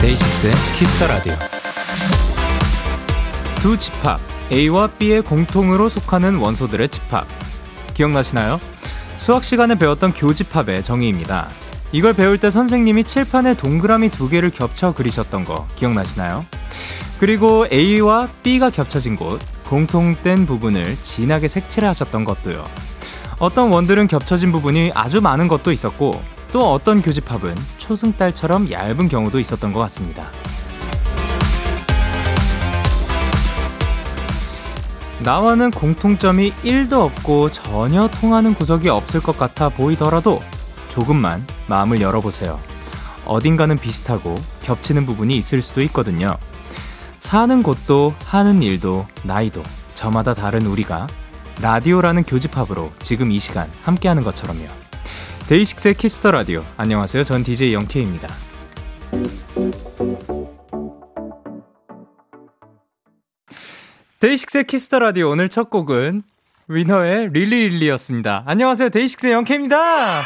데이식스의 Kiss the Radio. 두 집합, A와 B의 공통으로 속하는 원소들의 집합. 기억나시나요? 수학 시간에 배웠던 교집합의 정의입니다. 이걸 배울 때 선생님이 칠판에 동그라미 두 개를 겹쳐 그리셨던 거 기억나시나요? 그리고 A와 B가 겹쳐진 곳, 공통된 부분을 진하게 색칠을 하셨던 것도요. 어떤 원들은 겹쳐진 부분이 아주 많은 것도 있었고, 또 어떤 교집합은 초승달처럼 얇은 경우도 있었던 것 같습니다. 나와는 공통점이 1도 없고 전혀 통하는 구석이 없을 것 같아 보이더라도 조금만 마음을 열어보세요. 어딘가는 비슷하고 겹치는 부분이 있을 수도 있거든요. 사는 곳도 하는 일도 나이도 저마다 다른 우리가 라디오라는 교집합으로 지금 이 시간 함께하는 것처럼요. 데이식스의 Kiss the Radio. 안녕하세요. 전 DJ 영케입니다. 데이식스의 Kiss the Radio 오늘 첫 곡은 위너의 Really Really였습니다. 안녕하세요. 데이식스의 영케입니다.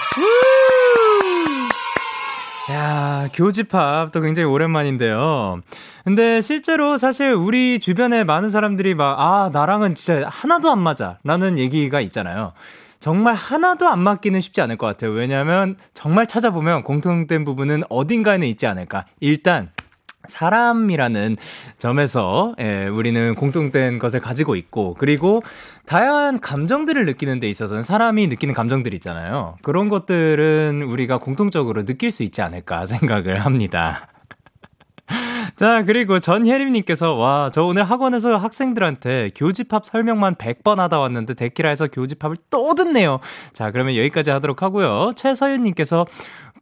야, 교집합 도 굉장히 오랜만인데요. 근데 실제로 사실 우리 주변에 많은 사람들이 막, 아, 나랑은 진짜 하나도 안 맞아. 라는 얘기가 있잖아요. 정말 하나도 안 맞기는 쉽지 않을 것 같아요. 왜냐하면 정말 찾아보면 공통된 부분은 어딘가에는 있지 않을까. 일단 사람이라는 점에서 예, 우리는 공통된 것을 가지고 있고 그리고 다양한 감정들을 느끼는 데 있어서는 사람이 느끼는 감정들 있잖아요. 그런 것들은 우리가 공통적으로 느낄 수 있지 않을까 생각을 합니다. 자, 그리고 전혜림님께서, 와, 저 오늘 학원에서 학생들한테 교집합 설명만 100번 하다 왔는데 데키라에서 교집합을 또 듣네요. 자, 그러면 여기까지 하도록 하고요. 최서윤님께서,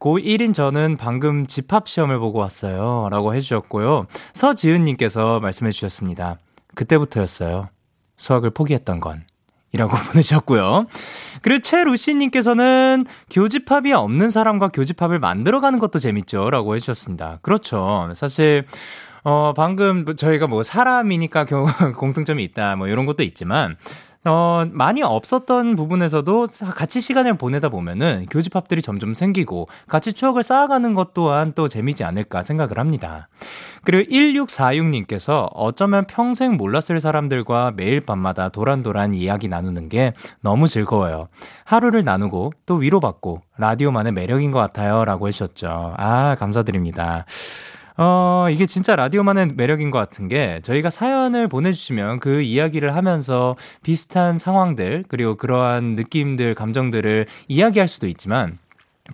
고1인 저는 방금 집합 시험을 보고 왔어요. 라고 해주셨고요. 서지은님께서 말씀해 주셨습니다. 그때부터였어요. 수학을 포기했던 건. 이라고 보내셨고요. 그리고 최루시님께서는 교집합이 없는 사람과 교집합을 만들어가는 것도 재밌죠. 라고 해주셨습니다. 그렇죠. 사실, 어, 방금 저희가 뭐 사람이니까 공통점이 있다. 뭐 이런 것도 있지만, 어, 많이 없었던 부분에서도 같이 시간을 보내다 보면은 교집합들이 점점 생기고 같이 추억을 쌓아가는 것 또한 또 재미지 않을까 생각을 합니다. 그리고 1646님께서 어쩌면 평생 몰랐을 사람들과 매일 밤마다 도란도란 이야기 나누는 게 너무 즐거워요. 하루를 나누고 또 위로받고 라디오만의 매력인 것 같아요. 라고 해주셨죠. 아, 감사드립니다. 어, 이게 진짜 라디오만의 매력인 것 같은 게 저희가 사연을 보내주시면 그 이야기를 하면서 비슷한 상황들, 그리고 그러한 느낌들, 감정들을 이야기할 수도 있지만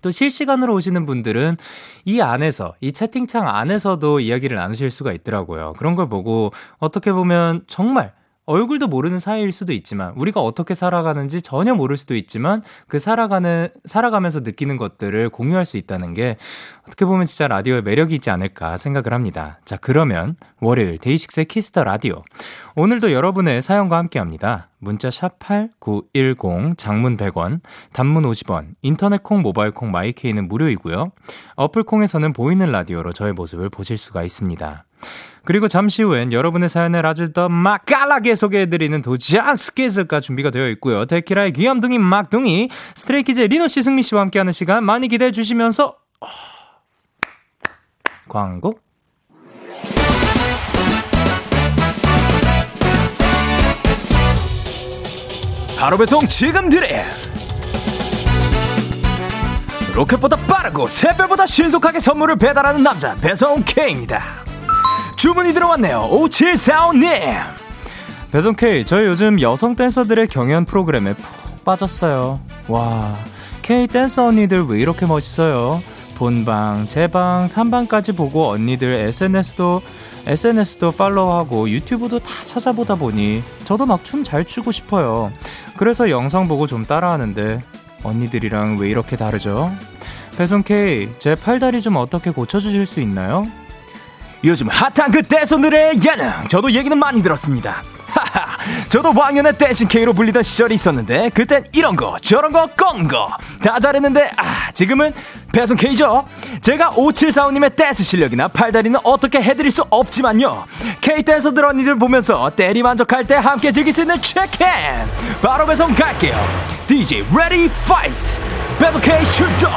또 실시간으로 오시는 분들은 이 안에서, 이 채팅창 안에서도 이야기를 나누실 수가 있더라고요. 그런 걸 보고 어떻게 보면 정말 얼굴도 모르는 사이일 수도 있지만 우리가 어떻게 살아가는지 전혀 모를 수도 있지만 그 살아가는 살아가면서 느끼는 것들을 공유할 수 있다는 게 어떻게 보면 진짜 라디오의 매력이 있지 않을까 생각을 합니다. 자, 그러면 월요일 데이식스의 Kiss the Radio. 오늘도 여러분의 사연과 함께 합니다. 문자 샵8910 장문 100원, 단문 50원, 인터넷 콩, 모바일 콩, 마이케이는 무료이고요. 어플 콩에서는 보이는 라디오로 저의 모습을 보실 수가 있습니다. 그리고 잠시 후엔 여러분의 사연을 아주 더 맛깔나게 소개해드리는 도전 스키즈가 준비가 되어 있고요. 데키라의 귀염둥이 막둥이, 스트레이키즈의 리노씨 승민씨와 함께하는 시간 많이 기대해 주시면서 어... 광고? 바로 배송 지금 드래 로켓보다 빠르고 새별보다 신속하게 선물을 배달하는 남자 배송 K입니다 주문이 들어왔네요. 5745님! 배송K, 저희 요즘 여성 댄서들의 경연 프로그램에 푹 빠졌어요. 와, K 댄서 언니들 왜 이렇게 멋있어요? 본방, 제방, 3방까지 보고 언니들 SNS도, SNS도 팔로우하고 유튜브도 다 찾아보다 보니 저도 막 춤 잘 추고 싶어요. 그래서 영상 보고 좀 따라하는데 언니들이랑 왜 이렇게 다르죠? 배송 K, 제 팔다리 좀 어떻게 고쳐주실 수 있나요? 요즘 핫한 그 댄서들의 예능. 저도 얘기는 많이 들었습니다. 하하 저도 왕년에 댄싱 K로 불리던 시절이 있었는데 그땐 이런 거 저런 거건거다 잘했는데 아 지금은 배송 K죠? 제가 5745님의 댄스 실력이나 팔다리는 어떻게 해드릴 수 없지만요. K 댄서들 언니들 보면서 때리 만족할 때 함께 즐길 수 있는 체크인 바로 배송 갈게요. DJ Ready Fight. 배송 K 출동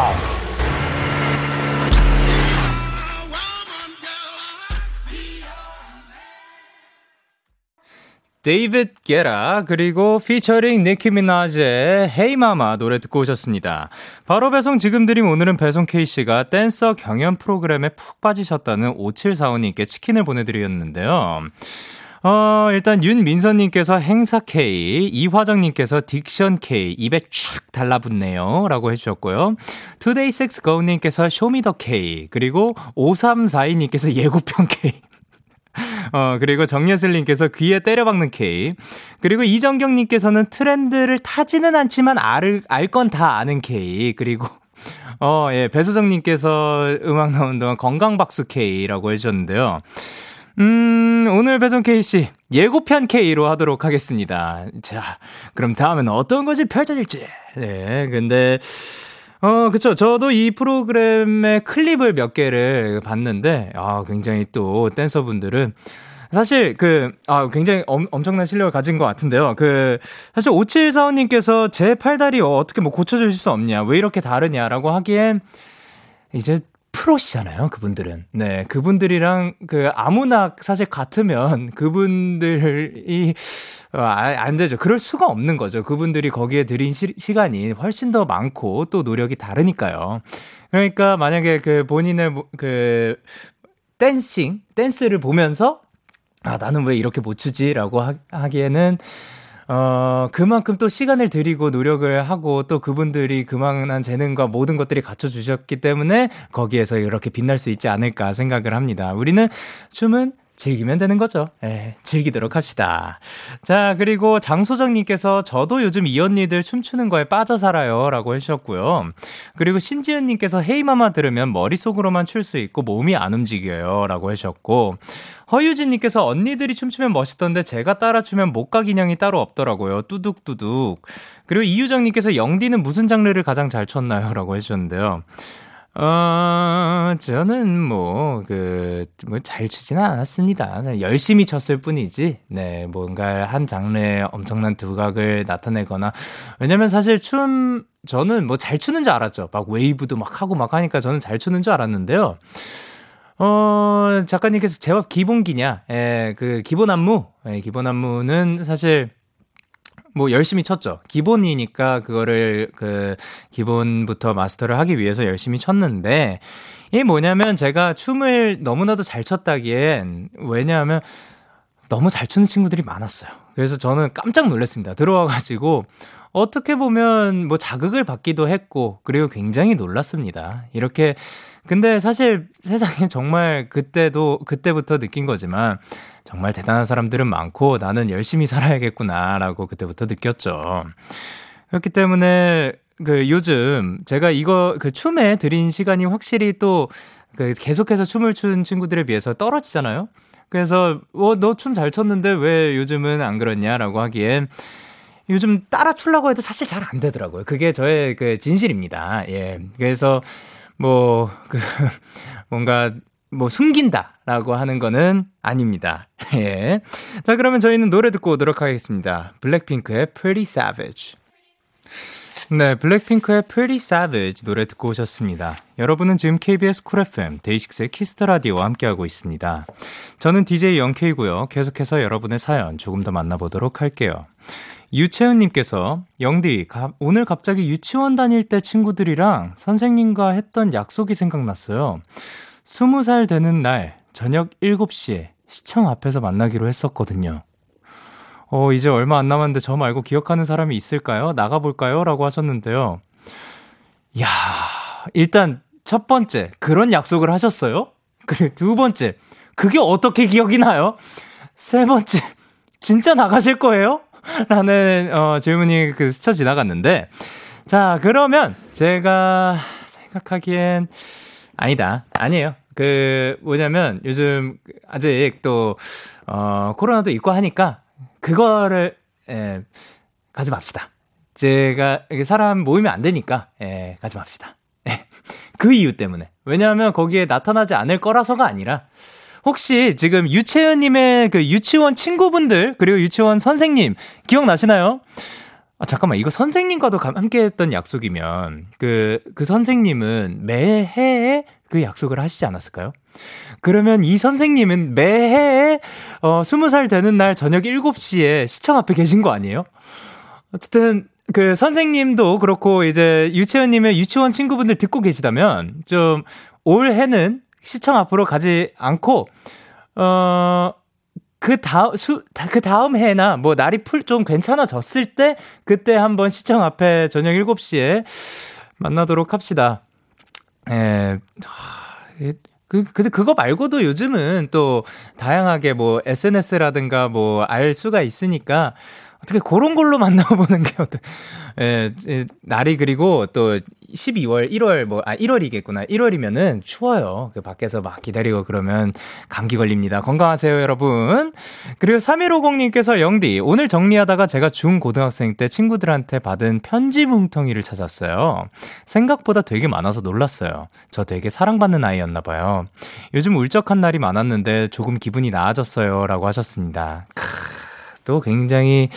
데이빗 게타 그리고 피처링 니키 미나즈의 Hey Mama 노래 듣고 오셨습니다. 바로 배송 지금 드림 오늘은 배송 K씨가 댄서 경연 프로그램에 푹 빠지셨다는 5745님께 치킨을 보내드렸는데요. 어, 일단 윤민선님께서 행사 K, 이화정님께서 diction K, 입에 촥 달라붙네요. 라고 해주셨고요. 투데이 섹스 거우님께서 Show Me the K, 그리고 5342님께서 예고편 K. 어, 그리고 정예슬님께서 귀에 때려박는 K. 그리고 이정경님께서는 트렌드를 타지는 않지만 알, 알건 다 아는 K. 그리고, 어, 예, 배수정님께서 음악 나온 동안 건강박수 K라고 해주셨는데요. 음, 오늘 배송 K씨, 예고편 K로 하도록 하겠습니다. 자, 그럼 다음엔 어떤 것이 펼쳐질지. 네, 근데, 어, 그쵸. 저도 이 프로그램의 클립을 몇 개를 봤는데, 아, 굉장히 또 댄서분들은 사실 그, 아, 굉장히 엄, 엄청난 실력을 가진 것 같은데요. 그, 사실 5745님께서 제 팔다리 어떻게 뭐 고쳐주실 수 없냐, 왜 이렇게 다르냐라고 하기엔 이제 프로시잖아요, 그분들은. 네, 그분들이랑 그 아무나 사실 같으면 그분들이 안 되죠. 그럴 수가 없는 거죠. 그분들이 거기에 들인 시, 시간이 훨씬 더 많고 또 노력이 다르니까요. 그러니까 만약에 그 본인의 그 댄싱, 댄스를 보면서 아, 나는 왜 이렇게 못 추지라고 하, 하기에는 어, 그만큼 또 시간을 들이고 노력을 하고 또 그분들이 그만한 재능과 모든 것들이 갖춰주셨기 때문에 거기에서 이렇게 빛날 수 있지 않을까 생각을 합니다. 우리는 춤은 즐기면 되는 거죠. 예, 즐기도록 합시다. 자, 그리고 장소정님께서 저도 요즘 이 언니들 춤추는 거에 빠져 살아요. 라고 해주셨고요. 그리고 신지은님께서 헤이마마 들으면 머릿속으로만 출 수 있고 몸이 안 움직여요. 라고 해주셨고. 허유진님께서 언니들이 춤추면 멋있던데 제가 따라 추면 목각 인형이 따로 없더라고요. 뚜둑뚜둑. 그리고 이유정님께서 영디는 무슨 장르를 가장 잘 췄나요? 라고 해주셨는데요. 어, 저는 뭐, 그, 뭐, 잘 추지는 않았습니다. 열심히 쳤을 뿐이지, 네, 뭔가 한 장르에 엄청난 두각을 나타내거나, 왜냐면 사실 춤, 저는 뭐 잘 추는 줄 알았죠. 막 웨이브도 막 하고 막 하니까 저는 잘 추는 줄 알았는데요. 어, 작가님께서 제법 기본기냐, 예, 그, 기본 안무, 예, 기본 안무는 사실, 뭐 열심히 쳤죠. 기본이니까 그거를 그 기본부터 마스터를 하기 위해서 열심히 쳤는데 이게 뭐냐면 제가 춤을 너무나도 잘 췄다기엔 왜냐하면 너무 잘 추는 친구들이 많았어요. 그래서 저는 깜짝 놀랐습니다. 들어와가지고 어떻게 보면 뭐 자극을 받기도 했고 그리고 굉장히 놀랐습니다. 이렇게 근데 사실 세상에 정말 그때도 그때부터 느낀 거지만 정말 대단한 사람들은 많고 나는 열심히 살아야겠구나라고 그때부터 느꼈죠. 그렇기 때문에 그 요즘 제가 이거 그 춤에 들인 시간이 확실히 또 그 계속해서 춤을 춘 친구들에 비해서 떨어지잖아요. 그래서 어, 너 춤 잘 췄는데 왜 요즘은 안 그렇냐라고 하기엔 요즘 따라 추려고 해도 사실 잘 안 되더라고요. 그게 저의 그 진실입니다. 예. 그래서 뭐, 그, 뭔가 뭐 숨긴다라고 하는 거는 아닙니다. 예. 자, 그러면 저희는 노래 듣고 오도록 하겠습니다. 블랙핑크의 Pretty Savage. 네, 블랙핑크의 Pretty Savage 노래 듣고 오셨습니다. 여러분은 지금 KBS 쿨 FM 데이식스의 Kiss the Radio와 함께하고 있습니다. 저는 DJ 영케이고요. 계속해서 여러분의 사연 조금 더 만나보도록 할게요. 유채은님께서 영디 가, 오늘 갑자기 유치원 다닐 때 친구들이랑 선생님과 했던 약속이 생각났어요. 20살 되는 날 저녁 7시에 시청 앞에서 만나기로 했었거든요. 어, 이제 얼마 안 남았는데 저 말고 기억하는 사람이 있을까요? 나가볼까요? 라고 하셨는데요. 야 일단 첫 번째, 그런 약속을 하셨어요? 그리고 두 번째, 그게 어떻게 기억이 나요? 세 번째, 진짜 나가실 거예요? 라는, 어, 질문이 그 스쳐 지나갔는데, 자, 그러면 제가 생각하기엔, 아니다. 아니에요. 그, 뭐냐면 요즘 아직 또, 어, 코로나도 있고 하니까 그거를, 예, 가지 맙시다. 제가, 사람 모이면 안 되니까, 예, 가지 맙시다. 예. 그 이유 때문에. 왜냐하면 거기에 나타나지 않을 거라서가 아니라, 혹시 지금 유채연님의 그 유치원 친구분들, 그리고 유치원 선생님, 기억나시나요? 아, 잠깐만, 이거 선생님과도 함께 했던 약속이면, 그, 그 선생님은 매해 그 약속을 하시지 않았을까요? 그러면 이 선생님은 매해, 어, 20살 되는 날 저녁 7시에 시청 앞에 계신 거 아니에요? 어쨌든, 그 선생님도 그렇고, 이제 유채연님의 유치원 친구분들 듣고 계시다면, 좀, 올해는 시청 앞으로 가지 않고, 어, 그 다음 수 그 다음 해나 뭐 날이 풀 좀 괜찮아졌을 때 그때 한번 시청 앞에 저녁 7시에 만나도록 합시다. 에. 그, 근데 그거 말고도 요즘은 또 다양하게 뭐 SNS라든가 뭐 알 수가 있으니까 어떻게 그런 걸로 만나보는 게 어때? 예, 예, 날이 그리고 또 12월, 1월 뭐, 아, 1월이겠구나. 1월이면은 추워요. 그 밖에서 막 기다리고 그러면 감기 걸립니다. 건강하세요, 여러분. 그리고 3150님께서 영디, 오늘 정리하다가 제가 중 고등학생 때 친구들한테 받은 편지 뭉텅이를 찾았어요. 생각보다 되게 많아서 놀랐어요. 저 되게 사랑받는 아이였나 봐요. 요즘 울적한 날이 많았는데 조금 기분이 나아졌어요. 라고 하셨습니다. 크, 또 굉장히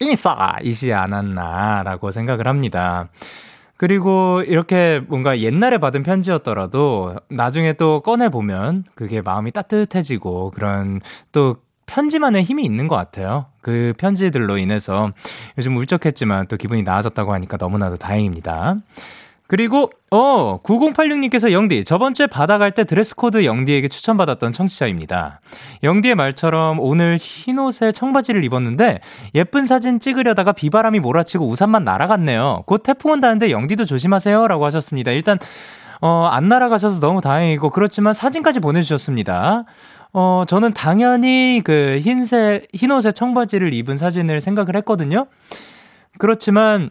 인싸이시 않았나라고 생각을 합니다. 그리고 이렇게 뭔가 옛날에 받은 편지였더라도 나중에 또 꺼내보면 그게 마음이 따뜻해지고 그런 또 편지만의 힘이 있는 것 같아요. 그 편지들로 인해서 요즘 울적했지만 또 기분이 나아졌다고 하니까 너무나도 다행입니다. 그리고 어 9086님께서 영디 저번 주에 바다 갈 때 dress code 영디에게 추천받았던 청취자입니다. 영디의 말처럼 오늘 흰 옷에 청바지를 입었는데 예쁜 사진 찍으려다가 비바람이 몰아치고 우산만 날아갔네요. 곧 태풍 온다는데 영디도 조심하세요라고 하셨습니다. 일단 어, 안 날아가셔서 너무 다행이고 그렇지만 사진까지 보내주셨습니다. 어, 저는 당연히 그 흰색 흰 옷에 청바지를 입은 사진을 생각을 했거든요. 그렇지만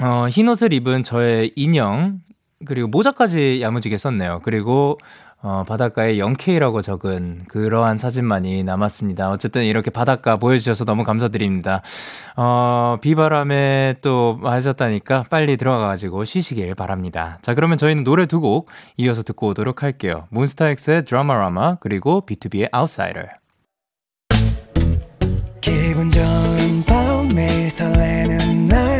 어, 흰 옷을 입은 저의 인형, 그리고 모자까지 야무지게 썼네요. 그리고 어, 바닷가에 0K라고 적은 그러한 사진만이 남았습니다. 어쨌든 이렇게 바닷가 보여주셔서 너무 감사드립니다. 어, 비바람에 또 하셨다니까 빨리 들어가가지고 쉬시길 바랍니다. 자, 그러면 저희는 노래 두 곡 이어서 듣고 오도록 할게요. 몬스타엑스의 드라마라마, 그리고 B2B의 아웃사이더. 기분 좋은 밤 매일 설레는 날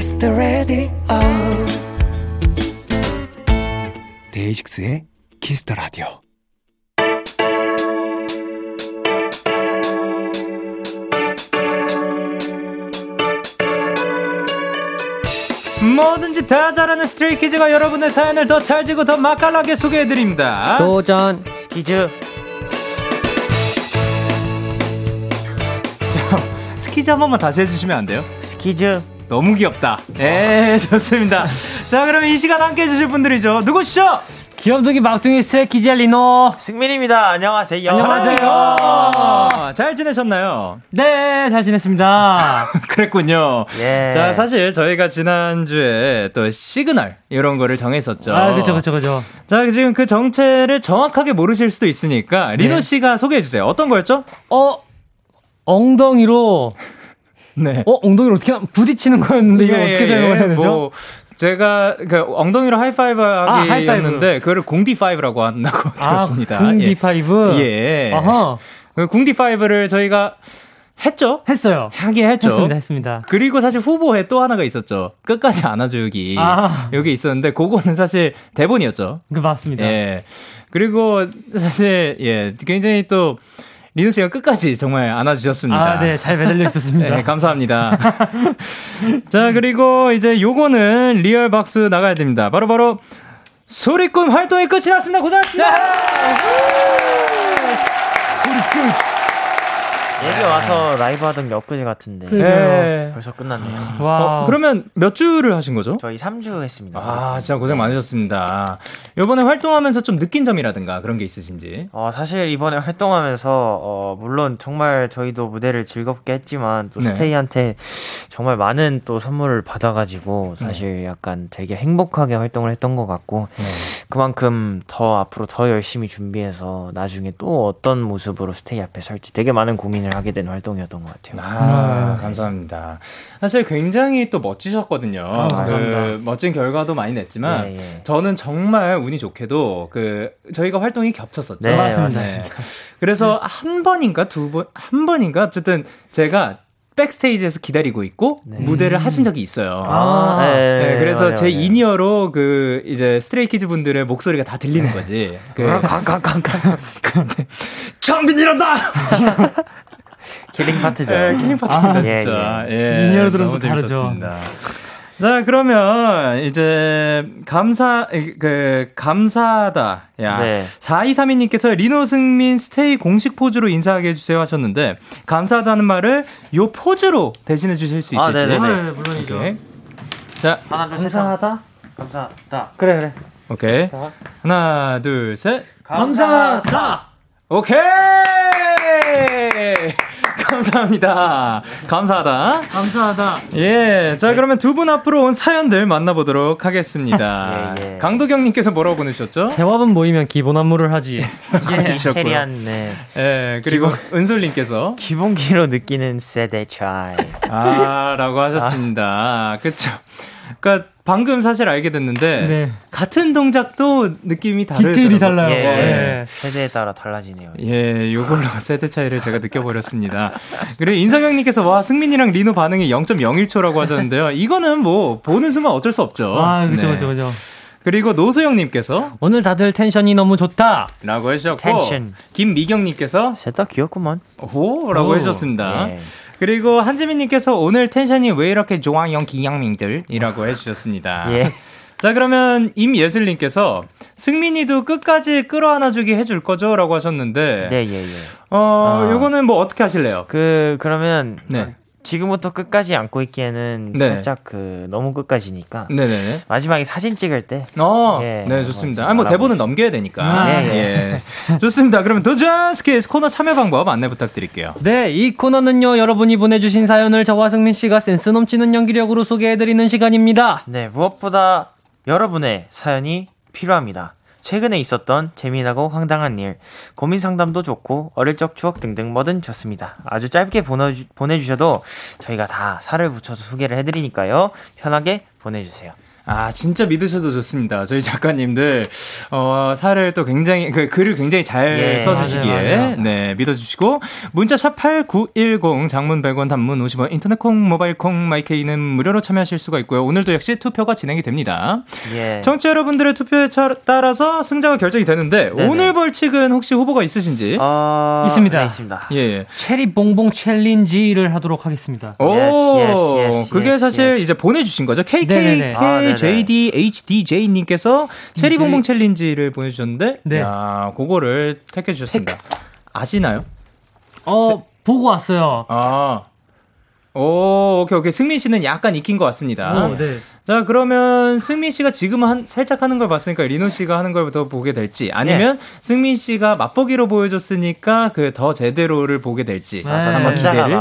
Kiss the radio. 데이식스의 Kiss the Radio. 뭐든지 다 잘하는 스트레이키즈가 여러분의 사연을 더 찰지고 더 맛깔나게 소개해드립니다. 도전 스키즈. 자, 스키즈 한 번만 다시 해주시면 안 돼요? 스키즈. 너무 귀엽다. 예, 좋습니다. 자, 그러면 이 시간 함께 해주실 분들이죠. 누구시죠? 귀염둥이 막둥이 스키즈 리노 승민입니다. 안녕하세요. 안녕하세요. 잘 지내셨나요? 네, 잘 지냈습니다. 그랬군요. 예. 자, 사실 저희가 지난주에 또 시그널 이런 거를 정했었죠. 아, 그죠, 그죠, 그죠. 자, 지금 그 정체를 정확하게 모르실 수도 있으니까 리노 네. 씨가 소개해 주세요. 어떤 거였죠? 어, 엉덩이로 네. 어, 엉덩이를 어떻게 부딪히는 거였는데 이거 예, 어떻게 생각을 해야 되죠? 뭐, 제가 그 엉덩이로 하이파이브 하기였는데 아, 그거를 공디5라고 한다고 아, 들었습니다. 공디5? 예. 예. 아하. 그 공디5를 저희가 했죠? 했어요. 하긴 했죠. 했습니다, 했습니다. 그리고 사실 후보에 또 하나가 있었죠. 끝까지 안아주기. 아. 여기 있었는데, 그거는 사실 대본이었죠. 그 맞습니다. 예. 그리고 사실, 예, 굉장히 또, 리노 씨가 끝까지 정말 안아주셨습니다. 아, 네, 잘 매달려 있었습니다. 네, 감사합니다. 자, 그리고 이제 요거는 real 박수 나가야 됩니다. 바로바로 바로 소리꾼 활동이 끝이 났습니다. 고생하셨습니다. 네. 소리꾼. 얘기 와서 라이브 하던 게 엊그제 같은데. 네. 벌써 끝났네요. 와. 어, 그러면 몇 주를 하신 거죠? 저희 3주 했습니다. 아, 진짜 고생 많으셨습니다. 이번에 활동하면서 좀 느낀 점이라든가 그런 게 있으신지? 어, 사실 이번에 활동하면서, 어, 물론 정말 저희도 무대를 즐겁게 했지만, 또 네. 스테이한테 정말 많은 또 선물을 받아가지고, 사실 네. 약간 되게 행복하게 활동을 했던 것 같고, 네. 그만큼 더 앞으로 더 열심히 준비해서 나중에 또 어떤 모습으로 스테이 앞에 설지 되게 많은 고민을 하게 된 활동이었던 것 같아요. 아, 감사합니다. 사실 굉장히 또 멋지셨거든요. 아, 그 멋진 결과도 많이 냈지만 네, 예. 저는 정말 운이 좋게도 그 저희가 활동이 겹쳤었죠. 네, 맞습니다. 네. 그래서 한 번인가 두 번, 한 번인가 어쨌든 제가 backstage에서 기다리고 있고 네. 무대를 하신 적이 있어요. 아, 네. 네, 그래서 맞아요, 제 맞아요. in-ear로 그 이제 스트레이키즈 분들의 목소리가 다 들리는 네. 거지. 그 깡깡깡깡. 정빈이란다. killing part죠. 네, killing part입니다, 아, 진짜. 예, 예. in-ear로 들으면 다르죠. 자, 그러면 이제 감사 그 감사하다. 야. 네. 4232님께서 리노 승민 스테이 공식 포즈로 인사하게 해 주세요 하셨는데 감사하다는 말을 요 포즈로 대신해 주실 수 아, 있을지. 아, 네, 네, 물론이죠. 오케이. 자, 하나 둘 셋. 감사하다. 감사하다. 그래, 그래. 오케이. 자. 하나, 둘, 셋. 감사하다. 오케이. 감사합니다. 감사하다. 감사하다. 예. 자, 그러면 두 분 앞으로 온 사연들 만나보도록 하겠습니다. 예, 예. 강도경님께서 뭐라고 보내셨죠? 재화분 모이면 기본 안무를 하지. 예, 캐리한, 네. 예, 그리고 기본, 은솔님께서 기본기로 느끼는 세대 차이. 아, 라고 하셨습니다. 아. 그쵸. 그러니까 방금 사실 알게 됐는데 네. 같은 동작도 느낌이 다르 디테일이 달라요. 예, 예. 세대에 따라 달라지네요. 예, 요걸로 세대 차이를 제가 느껴버렸습니다. 그리고 인성형님께서 와 승민이랑 리노 반응이 0.01초라고 하셨는데요. 이거는 뭐 보는 순간 어쩔 수 없죠. 아, 그죠, 네. 그죠, 그죠. 그리고 노소영님께서 오늘 다들 텐션이 너무 좋다 라고 해주셨고 텐션. 김미경님께서 셋다 귀엽구만 호라고 해주셨습니다. 예. 그리고 한지민님께서 오늘 텐션이 왜 이렇게 좋아요, 기양민들이라고 해주셨습니다. 예. 자, 그러면 임예슬님께서 승민이도 끝까지 끌어안아주기 해줄 거죠? 라고 하셨는데. 네, 예, 예. 어, 어, 요거는 뭐 어떻게 하실래요? 그, 그러면. 네. 지금부터 끝까지 안고 있기에는 네. 살짝 그 너무 끝까지니까 네네. 마지막에 사진 찍을 때 어, 예, 네 좋습니다. 아뭐 대본은 넘겨야 되니까 아, 예, 예. 좋습니다. 그러면 도전 스키즈 코너 참여 방법 안내 부탁드릴게요. 네, 이 코너는요 여러분이 보내주신 사연을 저와 승민 씨가 센스 넘치는 연기력으로 소개해드리는 시간입니다. 네, 무엇보다 여러분의 사연이 필요합니다. 최근에 있었던 재미나고 황당한 일, 고민 상담도 좋고 어릴 적 추억 등등 뭐든 좋습니다. 아주 짧게 보내주, 보내주셔도 저희가 다 살을 붙여서 소개를 해드리니까요. 편하게 보내주세요. 아, 진짜 믿으셔도 좋습니다. 저희 작가님들, 어, 살을 또 굉장히, 그 글을 굉장히 잘 예, 써주시기에, 맞아요, 맞아요. 네, 믿어주시고, 문자 샵8910, 장문 100원, 단문 50원, 인터넷 콩, 모바일 콩, 마이케이는 무료로 참여하실 수가 있고요. 오늘도 역시 투표가 진행이 됩니다. 예. 청취 여러분들의 투표에 따라서 승자가 결정이 되는데, 네네. 오늘 벌칙은 혹시 후보가 있으신지? 어... 있습니다. 네, 있습니다. 예. 체리 봉봉 챌린지를 하도록 하겠습니다. 오, yes, yes, yes, 그게 사실 이제 보내주신 거죠? KKK. 아, JDHDJ님께서 체리봉봉 챌린지를 보내주셨는데, 네. 야, 그거를 택해 주셨습니다. 아시나요? 어, 제... 보고 왔어요. 아. 오, 오케이, 오케이. 승민 씨는 약간 익힌 것 같습니다. 오, 네. 자, 그러면 승민 씨가 지금 한, 살짝 하는 걸 봤으니까 리노 씨가 하는 걸 더 보게 될지, 아니면 네. 승민 씨가 맛보기로 보여줬으니까 그 더 제대로를 보게 될지, 네. 한번 기대를.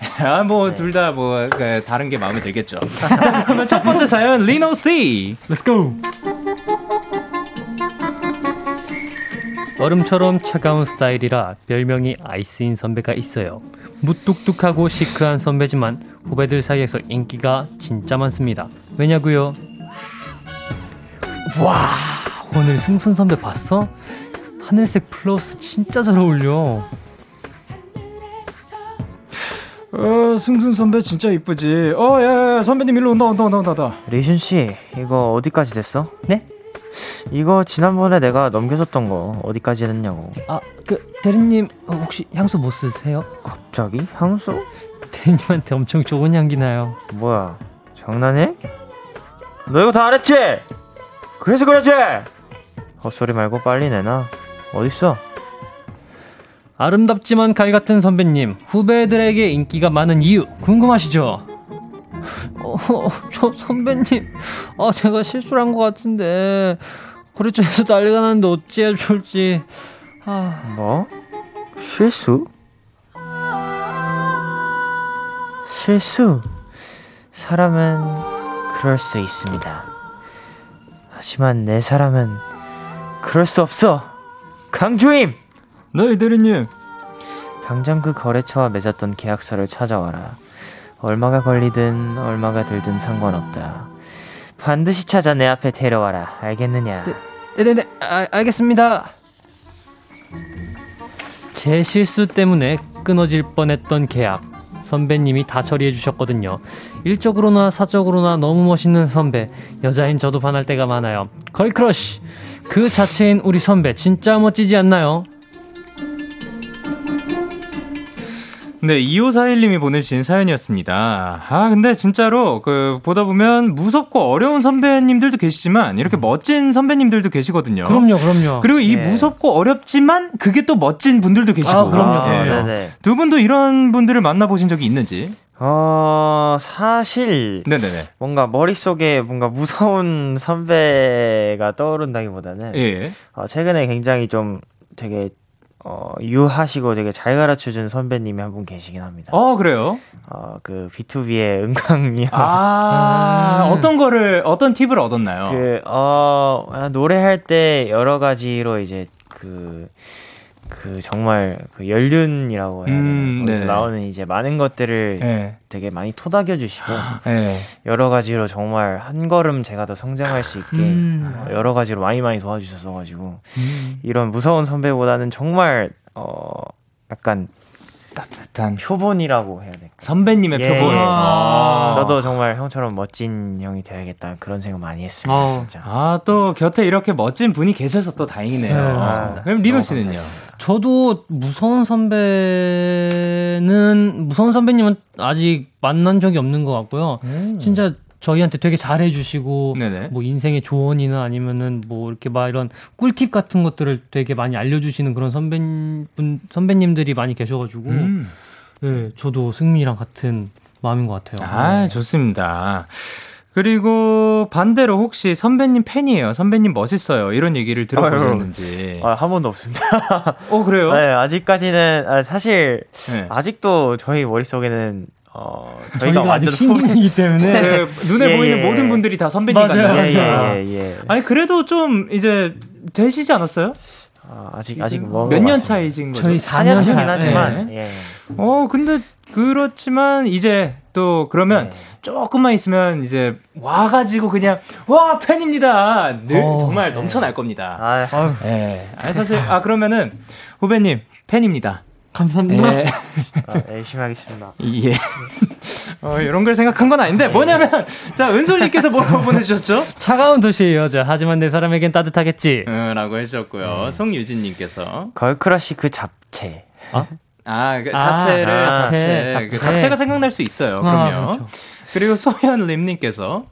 아, 뭐, 둘 다 뭐, 그, 다른 게 마음에 들겠죠. 자, 그러면 첫 번째 사연, 리노 씨. Let's go! 얼음처럼 차가운 스타일이라 별명이 아이스인 선배가 있어요. 무뚝뚝하고 시크한 선배지만 후배들 사이에서 인기가 진짜 많습니다. 왜냐고요? 와 오늘 승순 선배 봤어? 하늘색 플러스 진짜 잘 어울려. 어, 승순 선배 진짜 이쁘지. 어, 야, 야, 선배님 일로 온다, 온다, 온다, 온다. 리준 씨, 이거 어디까지 됐어? 네? 이거 지난번에 내가 넘겨줬던 거 어디까지 됐냐고. 아, 그 대리님 혹시 향수 못 쓰세요? 갑자기 향수? 대리님한테 엄청 좋은 향기 나요. 뭐야, 장난해? 너 이거 다안 했지? 그래서 그러지? 헛소리 말고 빨리 내놔. 어딨어? 아름답지만 갈 같은 선배님, 후배들에게 인기가 많은 이유 궁금하시죠? 어, 저 선배님, 아, 제가 실수를 한 것 같은데, 거래처에서 난리가 났는데 어찌해 줄지. 아. 뭐? 실수? 실수? 사람은 그럴 수 있습니다. 하지만 내 사람은 그럴 수 없어. 강주임! 네, 대리님. 당장 그 거래처와 맺었던 계약서를 찾아와라. 얼마가 걸리든 얼마가 들든 상관없다. 반드시 찾아 내 앞에 데려와라. 알겠느냐? 네, 네네 네, 아, 알겠습니다. 제 실수 때문에 끊어질 뻔했던 계약. 선배님이 다 처리해 주셨거든요. 일적으로나 사적으로나 너무 멋있는 선배. 여자인 저도 반할 때가 많아요. girl crush. 그 자체인 우리 선배 진짜 멋지지 않나요? 네, 2541님이 보내주신 사연이었습니다. 아, 근데 진짜로, 그, 보다 보면 무섭고 어려운 선배님들도 계시지만, 이렇게 멋진 선배님들도 계시거든요. 그럼요, 그럼요. 그리고 이 네. 무섭고 어렵지만, 그게 또 멋진 분들도 계시고. 아, 그럼요, 그럼요. 네. 두 분도 이런 분들을 만나보신 적이 있는지? 어, 사실. 네네네. 뭔가 머릿속에 뭔가 무서운 선배가 떠오른다기보다는. 예. 어, 최근에 굉장히 좀 되게 어, 유하시고 되게 잘 가르쳐 준 선배님이 한 분 계시긴 합니다. 어, 그래요? 어, 그 B2B의 은광이 아, 음. 어떤 거를 어떤 팁을 얻었나요? 그 어, 노래할 때 여러 가지로 이제 그 그 정말 그 연륜이라고 해야 되나 음, 거기서 나오는 이제 많은 것들을 네. 되게 많이 토닥여 주시고 네. 여러 가지로 정말 한 걸음 제가 더 성장할 수 있게 음. 어, 여러 가지로 많이 많이 도와주셨어 가지고 음. 이런 무서운 선배보다는 정말 어 약간 따뜻한 표본이라고 해야 될까? 선배님의 예. 표본. 아~ 저도 정말 형처럼 멋진 형이 되야겠다 그런 생각 많이 했습니다. 아, 아, 또 곁에 이렇게 멋진 분이 계셔서 또 다행이네요. 네, 아, 그럼 리노 씨는요? 저도 무서운 선배는 무서운 선배님은 아직 만난 적이 없는 것 같고요. 음. 진짜 저희한테 되게 잘해주시고 네네. 뭐 인생의 조언이나 아니면은 뭐 이렇게 막 이런 꿀팁 같은 것들을 되게 많이 알려주시는 그런 선배분 선배님들이 많이 계셔가지고 음. 네, 저도 승미랑 같은 마음인 것 같아요. 아 네. 좋습니다. 그리고 반대로 혹시 선배님 팬이에요. 선배님 멋있어요. 이런 얘기를 들어보셨는지. 아, 한 번도 없습니다. 어, 그래요? 네, 아직까지는, 아, 사실, 네. 아직도 저희 머릿속에는 어, 저희가, 저희가 아직 신인이기 때문에 네, 눈에 예, 보이는 예, 모든 분들이 다 선배님 같아요. 예, 예, 예, 아니 그래도 좀 이제 되시지 않았어요? 아, 아직 아직 뭐 몇년 차이신 거죠? 저희 4년 차긴 하지만. 예. 어 근데 그렇지만 이제 또 그러면 네. 조금만 있으면 이제 와가지고 그냥 와 팬입니다. 늘 어, 정말 넘쳐날 겁니다. 아, 예. 아, 사실 아 그러면은 후배님 팬입니다. 감사합니다. 예. 아, 열심히 하겠습니다. 예. 어, 이런 걸 생각한 건 아닌데, 네. 뭐냐면, 자, 은솔님께서 뭐라고 보내주셨죠? 차가운 도시의 여자, 하지만 내 사람에겐 따뜻하겠지. 음, 라고 해주셨고요. 네. 송유진님께서. girl crush 그 잡채. 어? 아, 그 자체를, 아, 자체. 자체. 그 잡채가 생각날 수 있어요. 아, 그럼요. 아, 그렇죠. 그리고 소현림님께서.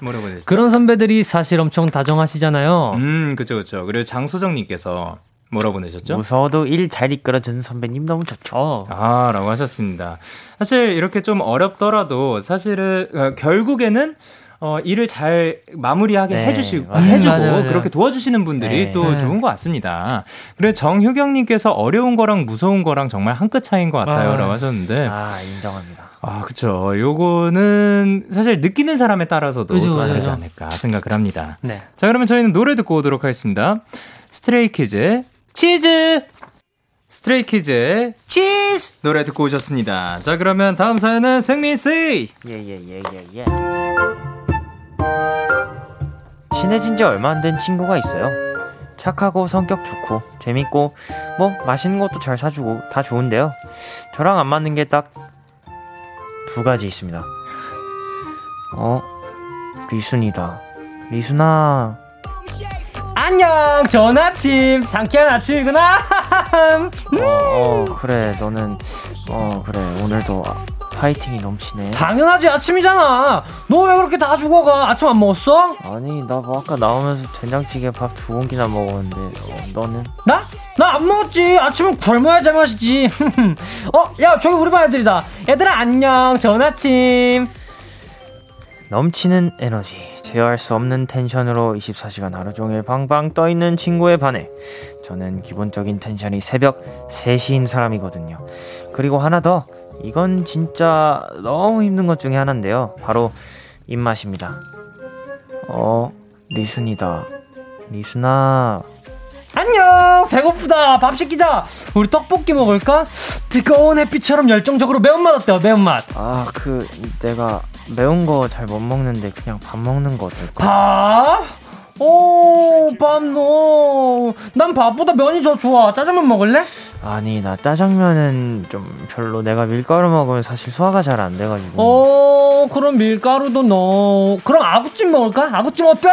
뭐라고 해주셨죠? 그런 선배들이 사실 엄청 다정하시잖아요. 음, 그쵸, 그쵸. 그리고 장소정님께서. 뭐라 보내셨죠? 무서워도 일 잘 이끌어주는 선배님 너무 좋죠. 아, 라고 하셨습니다. 사실 이렇게 좀 어렵더라도 사실은 어, 결국에는 어, 일을 잘 마무리하게 네, 해주시고, 맞아요. 해주고, 맞아요, 맞아요. 그렇게 도와주시는 분들이 네. 또 네. 좋은 것 같습니다. 그래, 정효경님께서 어려운 거랑 무서운 거랑 정말 한 끗 차이인 것 같아요. 아. 라고 하셨는데. 아, 인정합니다. 아, 그쵸. 요거는 사실 느끼는 사람에 따라서도 그죠, 다르지 않을까 생각을 합니다. 네. 자, 그러면 저희는 노래 듣고 오도록 하겠습니다. 스트레이키즈의 치즈! 스트레이키즈의 치즈! 노래 듣고 오셨습니다. 자, 그러면 다음 사연은 승민씨! 예, 예, 예, 예, 예. 친해진 지 얼마 안 된 친구가 있어요. 착하고 성격 좋고 재밌고 뭐 맛있는 것도 잘 사주고 다 좋은데요. 저랑 안 맞는 게 딱 두 가지 있습니다. 어, 리순이다. 리순아, 안녕 좋은 아침 상쾌한 아침이구나 어, 어, 그래 너는 어 그래 오늘도 아, 파이팅이 넘치네. 당연하지 아침이잖아. 너 왜 그렇게 다 죽어가? 아침 안 먹었어? 아니 나 뭐 아까 나오면서 된장찌개 밥 두 공기나 먹었는데 어, 너는? 나? 나 안 먹었지. 아침은 굶어야 제맛이지. 어, 야 저기 우리 반 애들이다. 얘들아 안녕. 좋은 아침. 넘치는 에너지, 제어할 수 없는 텐션으로 24시간 하루 종일 방방 떠 있는 친구에 반해 저는 기본적인 텐션이 새벽 3시인 사람이거든요. 그리고 하나 더, 이건 진짜 너무 힘든 것 중에 하나인데요. 바로 입맛입니다. 어, 리순이다. 리순아. 안녕 배고프다 밥 시키자 우리 떡볶이 먹을까? 뜨거운 햇빛처럼 열정적으로 매운맛 어때요 매운맛 아 그 내가 매운 거 잘 못 먹는데 그냥 밥 먹는 거 어떨까? 밥? 오, 밥 너. 난 밥보다 면이 더 좋아. 짜장면 먹을래? 아니, 나 짜장면은 좀 별로 내가 밀가루 먹으면 사실 소화가 잘 안 돼가지고. 어, 그럼 밀가루도 넣어. 그럼 아구찜 먹을까? 아구찜 어때?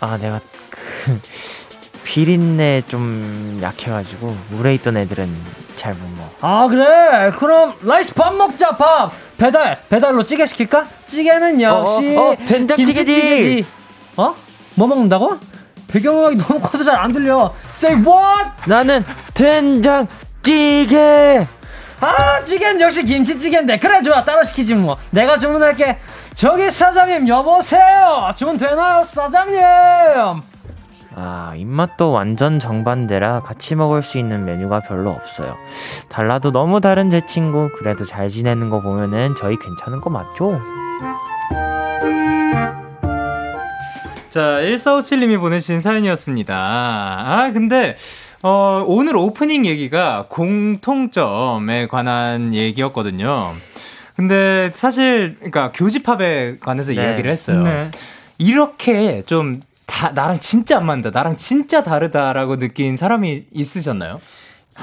아, 내가 그 비린내 좀 약해가지고 물에 있던 애들은 잘 못 먹어. 아, 그래? 그럼 라이스 밥 먹자, 밥. 배달, 배달로 찌개 시킬까? 찌개는 역시 어, 어, 어 된장찌개지. 어? 뭐 먹는다고? 배경음악이 너무 커서 잘 안 들려. Say what? 나는 된장찌개. 아, 찌개는 역시 김치찌개인데. 그래, 좋아. 따로 시키지 뭐. 내가 주문할게. 저기 사장님, 여보세요. 주문 되나요, 사장님? 아, 입맛도 완전 정반대라 같이 먹을 수 있는 메뉴가 별로 없어요. 달라도 너무 다른 제 친구, 그래도 잘 지내는 거 보면은 저희 괜찮은 거 맞죠? 자, 1457님이 보내주신 사연이었습니다. 아, 근데, 어, 오늘 오프닝 얘기가 공통점에 관한 얘기였거든요. 근데 사실, 그러니까 교집합에 관해서 네. 이야기를 했어요. 네. 이렇게 좀 다, 나랑 진짜 안 맞는다. 나랑 진짜 다르다라고 느낀 사람이 있으셨나요?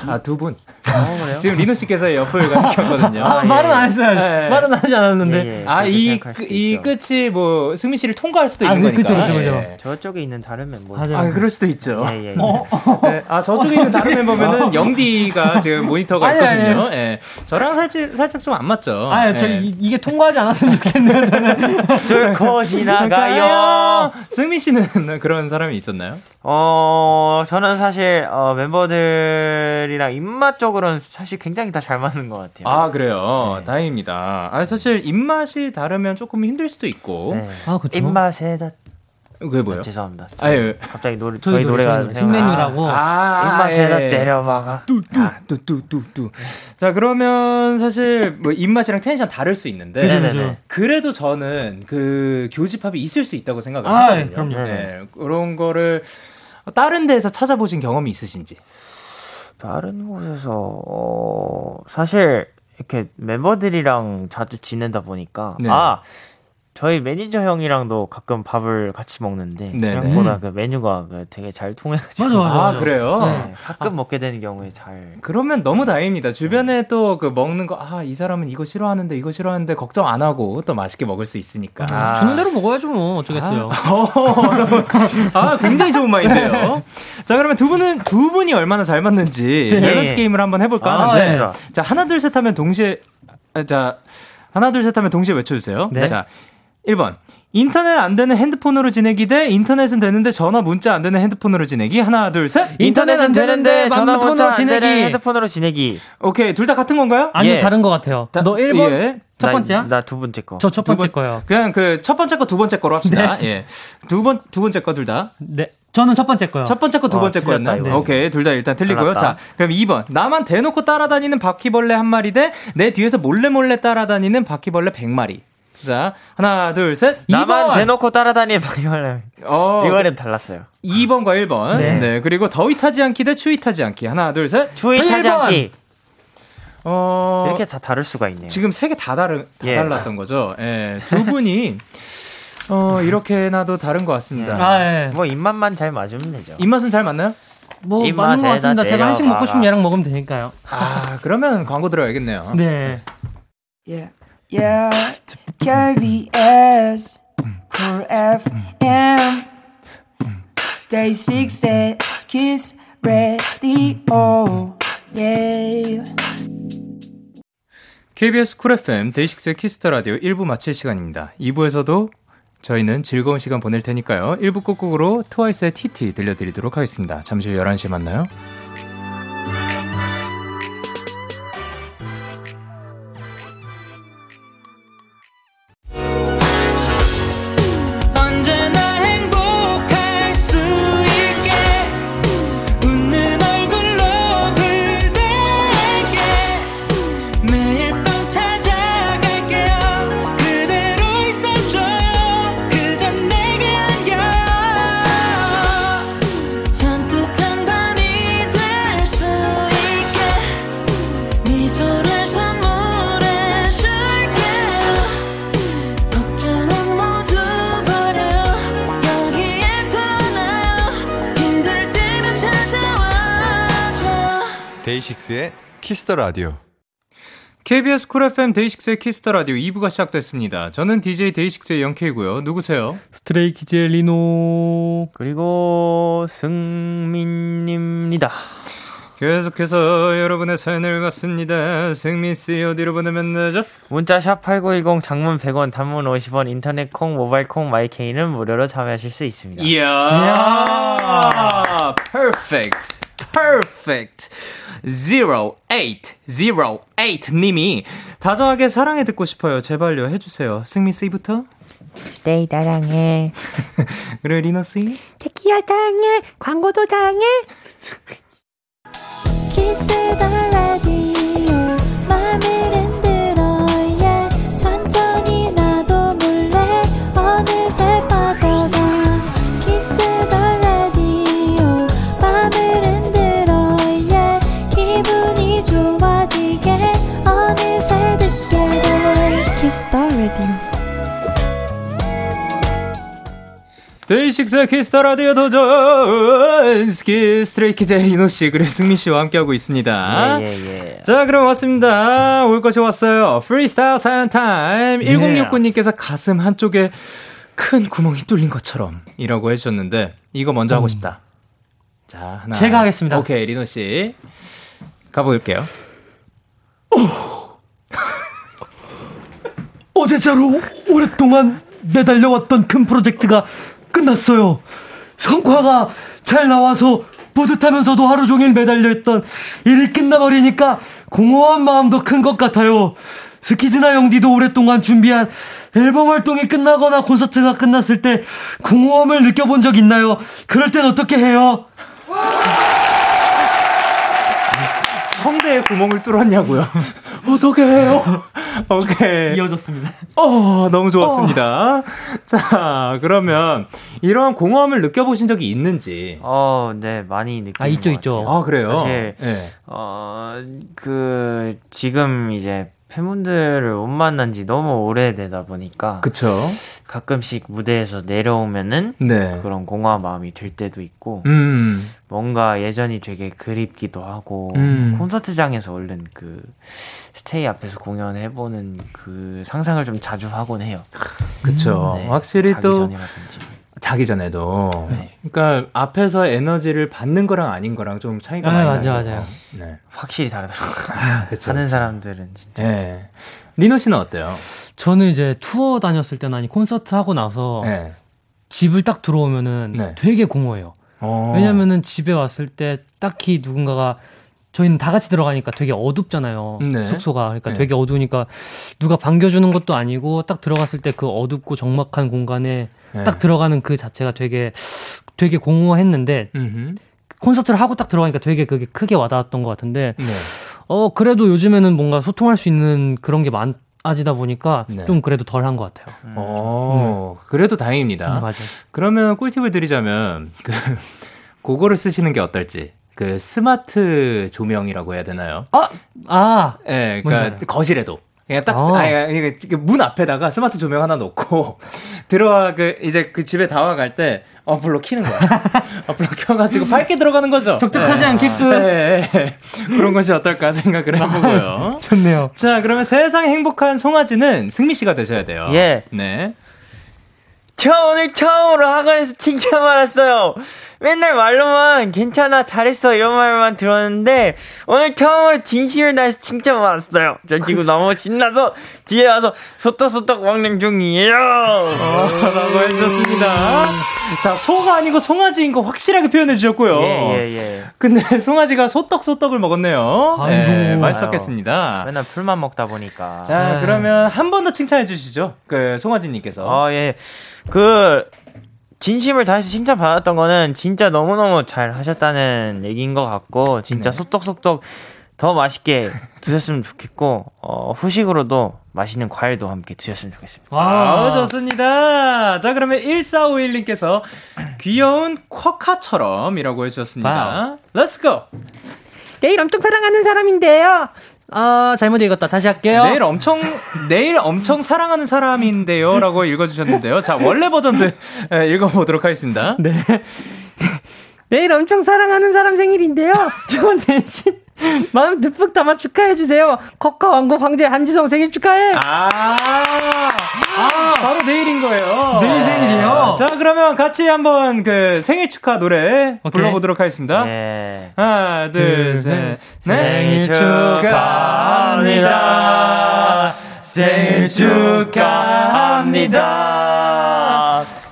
아, 두 분. 어, 지금 리노 씨께서 옆을 가리켰거든요. 아, 예. 말은 안 했어요. 네. 말은 하지 않았는데. 예, 예. 아, 이, 그, 이 끝이 뭐, 승민 씨를 통과할 수도 아, 있는 그, 거니까. 그쵸, 그쵸, 그쵸. 예. 저쪽에 있는 다른 멤버. 아, 아, 그럴 수도 있죠. 예, 예, 예. 어? 네. 아, 저쪽에 있는 다른 멤버면은 어. 영디가 지금 모니터가 아니, 있거든요. 아니, 아니. 예. 저랑 살짝, 살짝 좀 안 맞죠. 아, 예. 저 이, 이게 통과하지 않았으면 좋겠네요, 저는. 뚫고 지나가요. 승민 씨는 그런 사람이 있었나요? 어, 저는 사실, 어, 멤버들 이랑 입맛적으로는 사실 굉장히 다 잘 맞는 것 같아요. 아, 그래요? 네. 다행입니다. 아, 사실 입맛이 다르면 조금 힘들 수도 있고. 네. 아, 그쵸. 입맛에 다 그게 뭐예요? 아, 죄송합니다. 아유, 갑자기 노래 저희, 노래가 신메뉴라고. 아, 입맛에다 예. 때려박아. 뚜뚜뚜뚜뚜. 자 그러면 사실 뭐 입맛이랑 텐션 다를 수 있는데 그죠, 그죠. 그래도 저는 그 교집합이 있을 수 있다고 생각을 아, 하거든요. 예, 그럼요. 네, 그런 거를 다른 데에서 찾아보신 경험이 있으신지? 다른 곳에서 어, 사실 이렇게 멤버들이랑 자주 지낸다 보니까 네. 아 저희 매니저 형이랑도 가끔 밥을 같이 먹는데 네네. 생각보다 그 메뉴가 그 되게 잘 통해가지고 맞아, 맞아, 맞아. 아 그래요? 네, 가끔 아, 먹게 되는 경우에 잘 그러면 너무 다행입니다 주변에 네. 또그 먹는 거 아 이 사람은 이거 싫어하는데 이거 싫어하는데 걱정 안 하고 또 맛있게 먹을 수 있으니까 아. 주는 대로 먹어야죠 뭐 어쩌겠어요 아, 아 굉장히 좋은 마인드예요 자 그러면 두 분은 두 분이 얼마나 잘 맞는지 네. 밸런스 게임을 한번 해볼까 아, 하는데 네. 자 하나 둘 셋 하면 동시에 아, 자 하나 둘 셋 하면 동시에 외쳐주세요 네. 자 1번. 인터넷 안 되는 핸드폰으로 지내기 대 인터넷은 되는데 전화 문자 안 되는 핸드폰으로 지내기. 하나, 둘, 셋. 인터넷은 되는데 전화 문자 안 지내기. 되는 핸드폰으로 지내기. 오케이. 둘 다 같은 건가요? 아니, 예. 다른 것 같아요. 다, 너 1번? 예. 첫 번째야? 나 두 번째 거. 저 첫 번째 번, 거요. 그냥 그 첫 번째 거 두 번째 거로 합시다. 네. 예. 두 번, 두 번째 거 둘 다. 네. 저는 첫 번째 거요. 첫 번째 거, 두 어, 번째 어, 거였나? 네. 오케이, 둘 다 일단 틀리고요. 자, 그럼 2번. 나만 대놓고 따라다니는 바퀴벌레 한 마리 대 내 뒤에서 몰래 몰래 따라다니는 바퀴벌레 100마리. 자, 하나, 둘, 셋. 나만 2번. 대놓고 따라다니는 바퀴벌레. 어, 이거는 달랐어요. 2번과 1번. 네. 네. 그리고 더위 타지 않기 대 추위 타지 않기. 하나, 둘, 셋. 추위 타지 않기. 어, 이렇게 다 다를 수가 있네요. 지금 세 개 다 다르, 다 예. 달랐던 거죠. 예. 두 분이 어, 이렇게나도 다른 것 같습니다. 예. 아, 예. 뭐 입맛만 잘 맞으면 되죠. 입맛은 잘 맞나요? 뭐 맞는 것 같습니다. 제가 한식 먹고 싶으면 얘랑 먹으면 되니까요. 아, 그러면 광고 들어야겠네요. 네. 예. Yeah, KBS, Cool FM, Day 6 Kiss the Radio, yeah. KBS 쿨 FM 데이식스의 키스 더 라디오 1부 마칠 시간입니다. 2부에서도 저희는 즐거운 시간 보낼 테니까요. 1부 끝곡으로 트와이스의 TT 들려드리도록 하겠습니다. 잠시 후 11시에 만나요. 데이식스의 키스 더 라디오. KBS 쿨 FM 데이식스의 키스 더 라디오 2부가 시작됐습니다. 저는 DJ 데이식스의 영케이고요. 누구세요? 스트레이키즈의 리노 그리고 승민입니다. 계속해서 여러분의 사연을 받습니다. 승민 씨 어디로 보내면 되죠? 문자 샵 8910 장문 100원 단문 50원 인터넷 콩 모바일 콩 마이케이는 무료로 참여하실 수 있습니다. 이야. perfect. 0808 님이 다정하게 사랑해 듣고 싶어요. 제발요 해주세요. 승민 씨부터. 스테이 사랑해. 그래 리노 씨. 테키야 사랑해. 광고도 사랑해. 키스 더 라디오 데이식스의 키스 더 라디오 도전 스키즈 스트레이키즈의 리노 씨 그리고 승민 씨와 함께하고 있습니다. 예, 예, 예. 자 그럼 왔습니다. 올 것이 왔어요. 프리스타일 사연 타임. 예. 1069님께서 가슴 한쪽에 큰 구멍이 뚫린 것처럼 이라고 해주셨는데 이거 먼저 음. 하고 싶다. 자 하나. 제가 하겠습니다. 오케이 리노 씨. 가볼게요. 어제 자로 오랫동안 매달려왔던 큰 프로젝트가 끝났어요. 성과가 잘 나와서 뿌듯하면서도 하루 종일 매달려 있던 일이 끝나버리니까 공허한 마음도 큰 것 같아요. 스키즈나 영디도 오랫동안 준비한 앨범 활동이 끝나거나 콘서트가 끝났을 때 공허함을 느껴본 적 있나요? 그럴 땐 어떻게 해요? 성대에 구멍을 뚫었냐고요? 어떻게 해요? 오케이. 이어졌습니다. 어, 너무 좋았습니다. 어. 자, 그러면 이러한 공허함을 느껴보신 적이 있는지? 어, 네, 많이 느끼는 아, 있죠, 있죠. 아, 그래요? 사실, 네. 어, 그, 지금 이제 팬분들을 못 만난 지 너무 오래되다 보니까. 그쵸. 가끔씩 무대에서 내려오면은 네. 그런 공허한 마음이 들 때도 있고 음. 뭔가 예전이 되게 그립기도 하고 음. 콘서트장에서 얼른 그 스테이 앞에서 공연해보는 그 상상을 좀 자주 하곤 해요. 그쵸. 네. 확실히 또 전이라든지. 자기 전에도. 네. 그러니까 앞에서 에너지를 받는 거랑 아닌 거랑 좀 차이가 아, 많이 맞아, 나죠. 맞아요. 네. 확실히 다르더라고요. 아, 그쵸, 하는 사람들은 진짜. 네. 리노 씨는 어때요? 저는 이제 투어 다녔을 때나 아니 콘서트 하고 나서 네. 집을 딱 들어오면은 네. 되게 공허해요. 어. 왜냐면은 집에 왔을 때 딱히 누군가가 저희는 다 같이 들어가니까 되게 어둡잖아요. 네. 숙소가. 그러니까 네. 되게 어두우니까 누가 반겨주는 것도 아니고 딱 들어갔을 때 그 어둡고 적막한 공간에 네. 딱 들어가는 그 자체가 되게 되게 공허했는데 음흠. 콘서트를 하고 딱 들어가니까 되게 그게 크게 와닿았던 것 같은데 네. 어 그래도 요즘에는 뭔가 소통할 수 있는 그런 게 많, 아지다 보니까 네. 좀 그래도 덜 한 것 같아요. 음. 어, 음. 그래도 다행입니다. 음, 맞아요. 그러면 꿀팁을 드리자면 그 그거를 쓰시는 게 어떨지. 그 스마트 조명이라고 해야 되나요? 아, 아, 예, 네, 그러니까 거실에도 그냥 딱, 아, 아니, 문 앞에다가 스마트 조명 하나 놓고, 들어와, 그, 이제 그 집에 다와갈 때, 어플로 키는 거야. 어플로 켜가지고 밝게 들어가는 거죠. 적적하지 네. 않게끔. 네, 네. 그런 것이 어떨까 생각을 해보고요. 좋네요. 자, 그러면 세상에 행복한 송아지는 승미 씨가 되셔야 돼요. 예. 네. 저 오늘 처음으로 학원에서 칭찬 받았어요. 맨날 말로만 괜찮아 잘했어 이런 말만 들었는데 오늘 처음으로 진심을 다해서 칭찬 받았어요. 저 지금 너무 신나서 뒤에 와서 소떡소떡 왕냉 중이에요. 어, 라고 해주셨습니다. 자 소가 아니고 송아지인 거 확실하게 표현해 주셨고요. 예, 예, 예. 근데 송아지가 소떡소떡을 먹었네요. 아이고, 네, 맛있었겠습니다. 맨날 풀만 먹다 보니까. 자 그러면 한 번 더 칭찬해 주시죠. 그 송아지님께서. 아 예. 그 진심을 다해서 칭찬 받았던 거는 진짜 너무너무 잘 하셨다는 얘기인 것 같고 진짜 네. 소떡소떡 더 맛있게 드셨으면 좋겠고 어, 후식으로도 맛있는 과일도 함께 드셨으면 좋겠습니다. 와, 아, 좋습니다. 자, 그러면 1451님께서 귀여운 쿼카처럼이라고 해주셨습니다. Let's go! 내일 엄청 사랑하는 사람인데요. 아, 잘못 읽었다. 다시 할게요. 내일 엄청, 내일 엄청 사랑하는 사람인데요. 라고 읽어주셨는데요. 자, 원래 버전도 읽어보도록 하겠습니다. 네. 내일 엄청 사랑하는 사람 생일인데요. 저건 대신 마음 듬뿍 담아 축하해주세요. 커카 왕국 황제 한지성 생일 축하해! 아, 아, 바로 내일인 거예요. 내일 생일이요? 자, 그러면 같이 한번 그 생일 축하 노래 오케이. 불러보도록 하겠습니다. 네. 하나, 둘, 셋. 생일 축하합니다. 생일 축하합니다.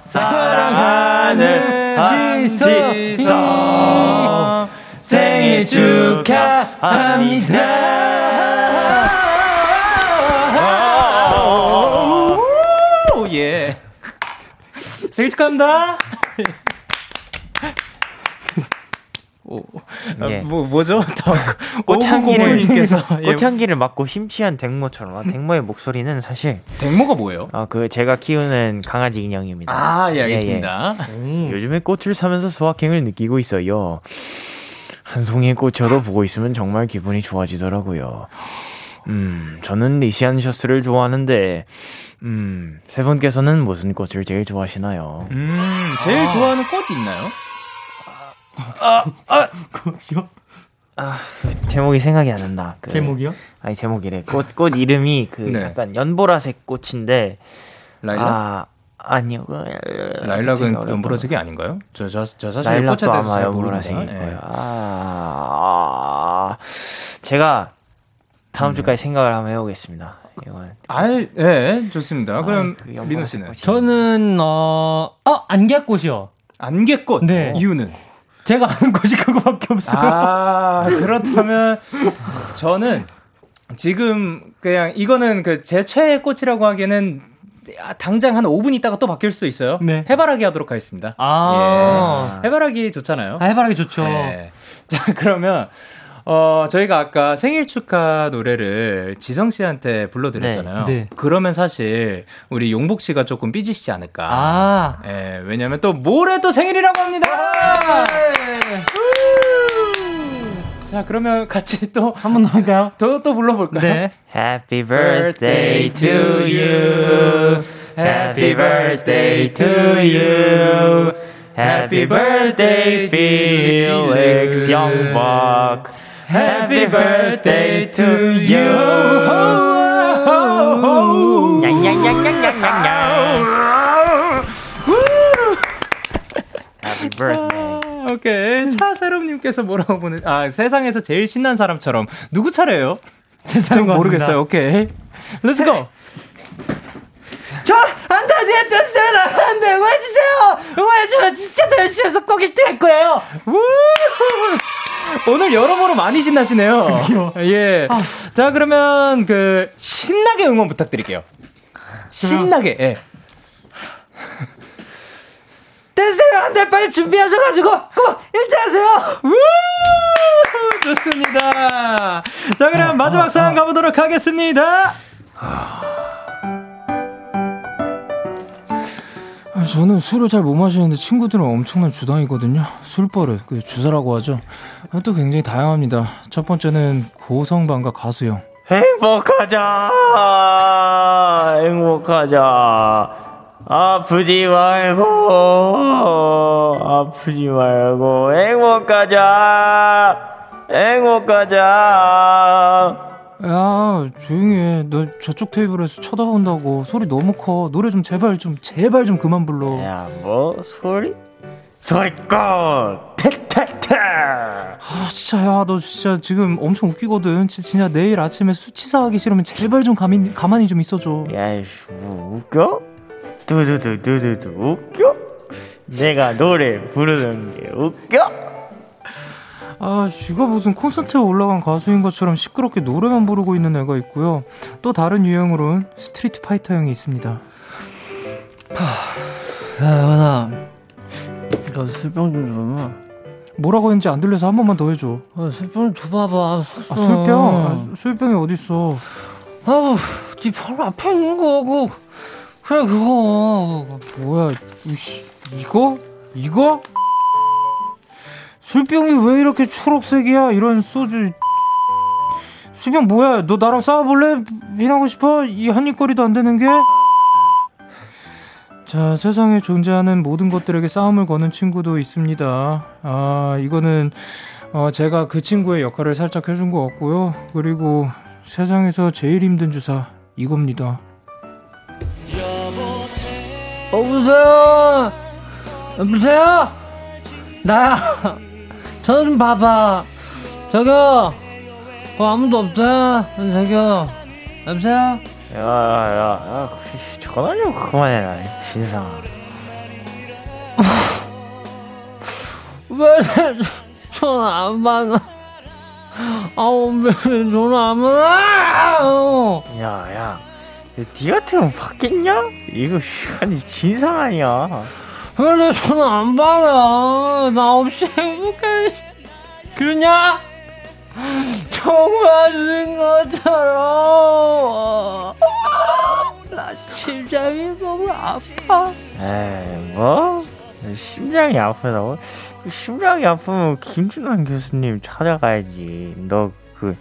사랑하는 한지성. 축하합니다. 오, 예. 생일 축하합니다. 오, 아, 예. 뭐 뭐죠? 꽃향기님께서 예. 꽃향기를 맡고 심취한 댕모처럼 아, 댕모의 목소리는 사실 댕모가 뭐예요? 아그 제가 키우는 강아지 인형입니다. 아, 예, 알겠습니다. 예, 예. 음. 요즘에 꽃을 사면서 소확행을 느끼고 있어요. 한 송이의 꽃으로 보고 있으면 정말 기분이 좋아지더라고요. 음, 저는 리시안 셔츠를 좋아하는데, 음, 세 분께서는 무슨 꽃을 제일 좋아하시나요? 음, 제일 아. 좋아하는 꽃 있나요? 아, 아, 꽃이요? 아, 그 제목이 생각이 안 난다. 그, 제목이요? 아니, 제목이래. 꽃, 꽃 이름이 그 네. 약간 연보라색 꽃인데, 라일락? 아, 아니요. 그, 라일락은 연보라색이 아닌가요? 저, 저, 저 사실 라일락도 아마 연보라색일 네. 거예요. 아, 제가 다음 음. 주까지 생각을 한번 해보겠습니다. 이건. 아, 예, 네, 좋습니다. 아, 그럼 그 민호 씨는? 저는 어, 어 안개꽃이요. 안개꽃. 네. 이유는? 제가 아는 곳이 그거밖에 없어요. 아, 그렇다면 저는 지금 그냥 이거는 그 제 최애 꽃이라고 하기에는 아, 당장 한 5분 있다가 또 바뀔 수 있어요. 네. 해바라기 하도록 하겠습니다. 아. 예. 해바라기 좋잖아요. 아, 해바라기 좋죠. 네. 자, 그러면 어, 저희가 아까 생일 축하 노래를 지성 씨한테 불러드렸잖아요. 네, 네. 그러면 사실 우리 용복 씨가 조금 삐지시지 않을까. 아. 예, 왜냐면 또 모레 또 생일이라고 합니다! 자, 그러면 같이 또 한 번 더 할까요? 또, 또 불러볼까요? 네. Happy birthday to you. Happy birthday to you. Happy birthday, Felix Youngbok. Happy birthday to you. Happy birthday. 오케이. 차세롬님께서 뭐라고 보내, 아, 세상에서 제일 신난 사람처럼. 누구 차례예요? 전 모르겠어요. 오케이. Let's go! 저, 안 돼, 뒤에 떴어요! 안 돼, 응원해주세요! 응원해주면 진짜 더 열심히 해서 꼭 1등 할 거예요! 오늘 여러모로 많이 신나시네요. 예. 아. 자, 그러면 그, 신나게 응원 부탁드릴게요. 신나게, 예. 돼! 빨리 준비하셔가지고! 꼭 1등 하세요! 좋습니다. 자, 그럼 마지막 사연 가보도록 하겠습니다. 저는 술을 잘 못 마시는데 친구들은 엄청난 주당이거든요. 술버릇, 그 주사라고 하죠. 또 굉장히 다양합니다. 첫 번째는 고성방과 가수형. 행복하자, 행복하자. 아프지 말고, 아프지 말고, 행복하자, 행복하자. 야, 조용히 해. 너 저쪽 테이블에서 쳐다본다고. 소리 너무 커. 노래 좀 제발 좀, 제발 좀 그만 불러. 야, 뭐, 소리? 소리 꺼! 택택택! 아, 진짜, 야, 너 진짜 지금 엄청 웃기거든. 진짜 내일 아침에 수치사 하기 싫으면 제발 좀 가만히, 가만히 좀 있어줘. 야, 이씨, 뭐, 웃겨? 두두두두두두, 웃겨? 내가 노래 부르는 게 웃겨? 아, 지가 무슨 콘서트에 올라간 가수인 것처럼 시끄럽게 노래만 부르고 있는 애가 있고요. 또 다른 유형으로는 스트리트 파이터 형이 있습니다. 야, 연아. 너 술병 좀 줘봐. 뭐라고 했는지 안 들려서 한 번만 더 해줘. 아, 술병 줘봐봐. 술병. 아, 술병? 아, 술병이 어딨어. 아우, 네 바로 앞에 있는 거고. 그래, 그거. 뭐야, 이씨, 이거? 이거? 술병이 왜 이렇게 초록색이야? 이런 소주. 술병 뭐야? 너 나랑 싸워볼래? 비나고 싶어? 이 한입거리도 안 되는 게? 자, 세상에 존재하는 모든 것들에게 싸움을 거는 친구도 있습니다. 아, 이거는, 어, 제가 그 친구의 역할을 살짝 해준 것 같고요. 그리고 세상에서 제일 힘든 주사, 이겁니다. 여보세요? 여보세요? 나야. 저 좀 봐봐. 저기요. 어, 아무도 없어요. 저기요. 여보세요? 야, 야, 야, 전화 좀 그만해라, 진상. 왜 전화 안 받아? 아우, 왜 전화 안 받아? 야, 야. 니 같으면 받겠냐? 이거, 아니, 진상 아니야. 왜 전화 안 받아? 나 없이 행복해. 그러냐? 정말인 것처럼. 나 심장이 너무 아파. 에이, 뭐? 심장이 아프다고? 심장이 아프면 김준환 교수님 찾아가야지. 너 그,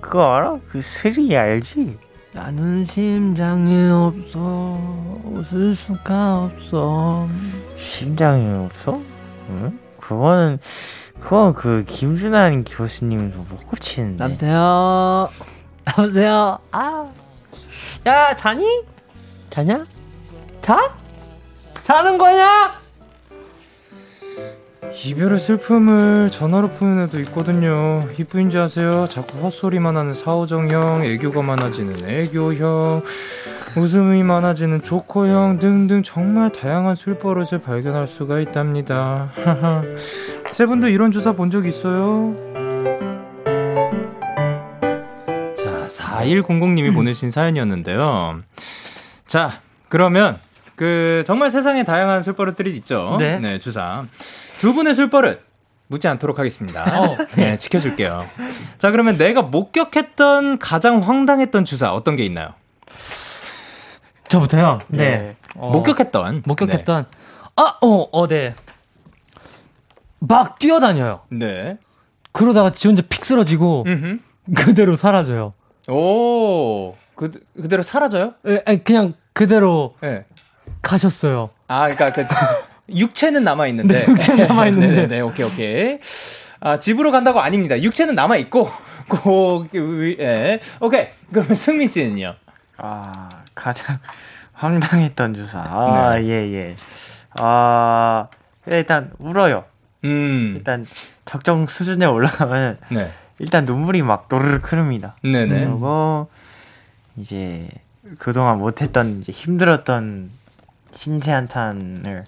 그거 알아? 그 스리 알지? 나는 심장이 없어 웃을 수가 없어 심장이 없어? 응? 그거는 그건 그 김준환 교수님도 못 고치는데 남태요 여보세요 아야 자니? 자냐? 자? 자는 거냐? 이별의 슬픔을 전화로 푸는 애도 있거든요. 이쁘인지 아세요? 자꾸 헛소리만 하는 사오정형, 애교가 많아지는 애교형, 웃음이 많아지는 조커형 등등 정말 다양한 술버릇을 발견할 수가 있답니다. 세 분도 이런 주사 본 적 있어요? 자, 4100님이 보내신 사연이었는데요. 자, 그러면 그 정말 세상에 다양한 술버릇들이 있죠. 네. 네, 주사. 두 분의 술버릇 묻지 않도록 하겠습니다. 어, 네, 지켜줄게요. 자, 그러면 내가 목격했던 가장 황당했던 주사 어떤 게 있나요? 저부터요. 네. 네. 어, 목격했던. 목격했던. 네. 아, 어, 어, 네. 막 뛰어다녀요. 네. 그러다가 지 혼자 픽 쓰러지고 음흠. 그대로 사라져요. 오, 그 그대로 사라져요? 예, 그냥 그대로 네. 가셨어요. 아, 그러니까 그 육체는 남아 있는데. 네, 육체는 남아 있는데. 네, 네, 오케이, 오케이. 아, 집으로 간다고 아닙니다. 육체는 남아 있고, 고, 예. 오케이. 그러면 승민 씨는요? 아, 가장 황당했던 주사. 아, 네. 예, 예. 아, 일단 울어요. 음. 일단 적정 수준에 올라가면 네. 일단 눈물이 막 노르르 흐릅니다. 네네. 그리고 이제 그동안 못했던 이제 힘들었던 신체 한탄을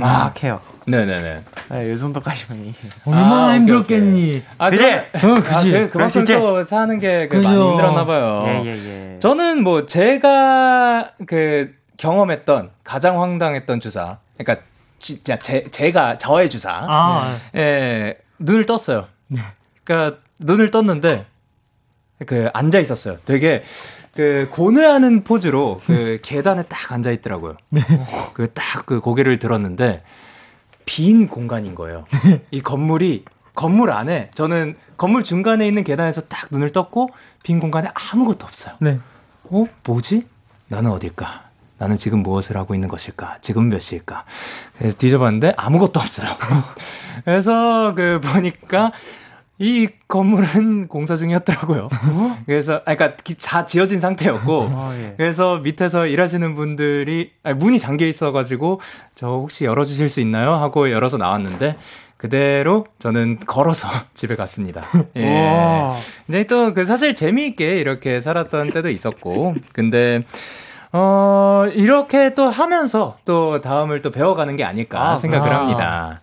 막 아. 해요. 네네네. 네, 이 정도까지만 얼마나 아, 힘들었겠니? 아, 그래. 어, 그지. 아, 그, 그만큼 또 사는 게 그 많이 힘들었나 봐요. 예, 예, 예. 저는 뭐 제가 그 경험했던 가장 황당했던 주사. 그러니까 진짜 제, 제가 저의 주사. 아. 예, 눈을 떴어요. 네. 그러니까 눈을 떴는데 그 앉아 있었어요. 되게 그 고뇌하는 포즈로 그 계단에 딱 앉아 있더라고요. 네. 그딱그 그 고개를 들었는데 빈 공간인 거예요. 네. 이 건물이 건물 안에 저는 건물 중간에 있는 계단에서 딱 눈을 떴고 빈 공간에 아무것도 없어요. 네. 어 뭐지? 나는 어딜까? 나는 지금 무엇을 하고 있는 것일까? 지금 몇 시일까? 그래서 뒤져봤는데 아무것도 없어요. 그래서 그 보니까 이 건물은 공사 중이었더라고요. 어? 그래서, 아, 그니까, 다 지어진 상태였고, 아, 예. 그래서 밑에서 일하시는 분들이, 아니, 문이 잠겨 있어 가지고, 저 혹시 열어 주실 수 있나요? 하고 열어서 나왔는데, 그대로 저는 걸어서 집에 갔습니다. 예. 이제 또 그 사실 재미있게 이렇게 살았던 때도 있었고, 근데, 어, 이렇게 또 하면서 또 다음을 또 배워가는 게 아닐까 아, 생각을 아. 합니다.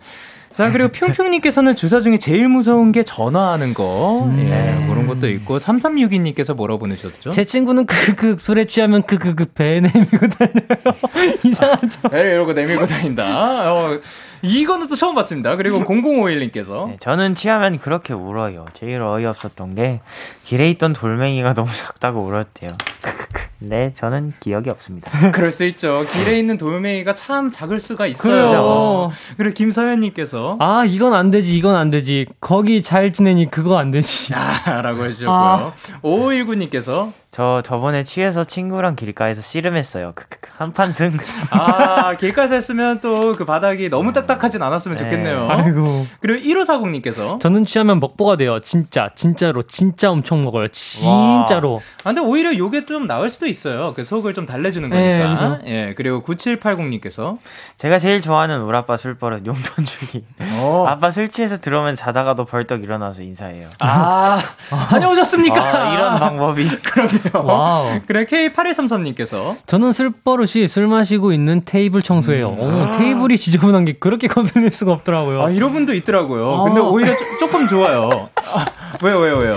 자, 그리고 뿅뿅님께서는 주사 중에 제일 무서운 게 전화하는 거. 음. 예, 그런 것도 있고, 3362님께서 뭐라고 보내셨죠? 제 친구는 그, 그, 술에 취하면 그, 그, 그, 배 내밀고 다녀요. 이상하죠? 배를 이러고 내밀고 다닌다. 어, 이거는 또 처음 봤습니다. 그리고 0051님께서. 네, 저는 취하면 그렇게 울어요. 제일 어이없었던 게, 길에 있던 돌멩이가 너무 작다고 울었대요. 네, 저는 기억이 없습니다. 그럴 수 있죠. 길에 있는 돌멩이가 참 작을 수가 있어요. 그리고 김서현님께서 아 이건 안 되지, 이건 안 되지. 거기 잘 지내니 그거 안 되지. 아, 라고 해주셨고요. 아. 5519님께서 저 저번에 취해서 친구랑 길가에서 씨름했어요. 한판 승. 아 길가에서 했으면 또 그 바닥이 너무 딱딱하진 않았으면 네. 좋겠네요. 아이고. 그리고 1540님께서 저는 취하면 먹보가 돼요. 진짜 진짜로 진짜 엄청 먹어요. 진짜로. 와. 아, 근데 오히려 요게 좀 나을 수도 있어요. 그 속을 좀 달래주는 네, 거니까. 네, 예. 그리고 9780님께서 제가 제일 좋아하는 우리 아빠 술버릇 용돈 주기. 오. 아빠 술 취해서 들어오면 자다가도 벌떡 일어나서 인사해요. 아 다녀오셨습니까? 아, 이런 방법이. 그럼요. 와우. 그래 K8133님께서 저는 술 버릇이 술 마시고 있는 테이블 청소예요. 음. 오, 테이블이 지저분한 게 그렇게 거슬릴 수가 없더라고요. 아 이런 분도 있더라고요. 아. 근데 오히려 조, 금 좋아요. 아, 왜요 왜요 왜요?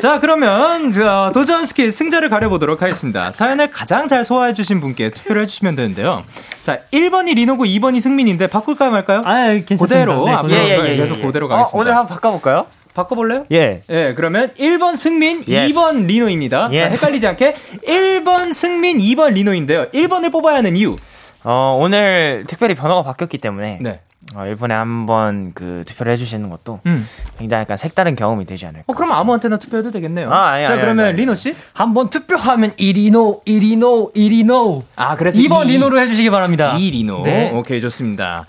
자 그러면 자, 도전 스킬 승자를 가려보도록 하겠습니다. 사연을 가장 잘 소화해주신 분께 투표를 해주시면 되는데요. 자 1번이 리노고 2번이 승민인데 바꿀까요 말까요? 아 괜찮습니다. 그대로 네, 앞으로 예, 예, 예, 계속 예, 예. 그대로 가겠습니다. 어, 오늘 한번 바꿔볼까요? 바꿔볼래요? 예. 예, 그러면 1번 승민, yes. 2번 리노입니다. Yes. 자, 헷갈리지 않게 1번 승민, 2번 리노인데요. 1번을 뽑아야 하는 이유. 어, 오늘 특별히 번호가 바뀌었기 때문에. 네. 어, 1번에 한번 그 투표를 해주시는 것도 음. 굉장히 약간 색다른 경험이 되지 않을까. 어, 그럼 아무한테나 투표해도 되겠네요. 아, 아니, 자, 아니, 그러면 아니, 리노 씨? 한번 투표하면 1리노, 1리노, 1리노. 아, 그래서 2번 이, 리노로 해주시기 바랍니다. 2리노. 네. 오케이, 좋습니다.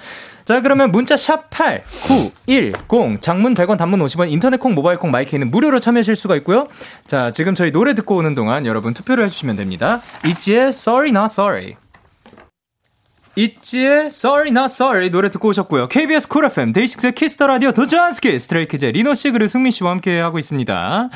자, 그러면 문자 샵8910 장문 100원 단문 50원 인터넷 콩 모바일 콩 마이크는 무료로 참여하실 수가 있고요. 자, 지금 저희 노래 듣고 오는 동안 여러분 투표를 해 주시면 됩니다. 있지의 Sorry Not Sorry. 있지의 Sorry Not Sorry 노래 듣고 오셨고요. KBS 쿨 FM 데이식스의 키스 더 라디오 도전 스키 스트레이키즈 리노 씨 그리고 승민 씨와 함께 하고 있습니다.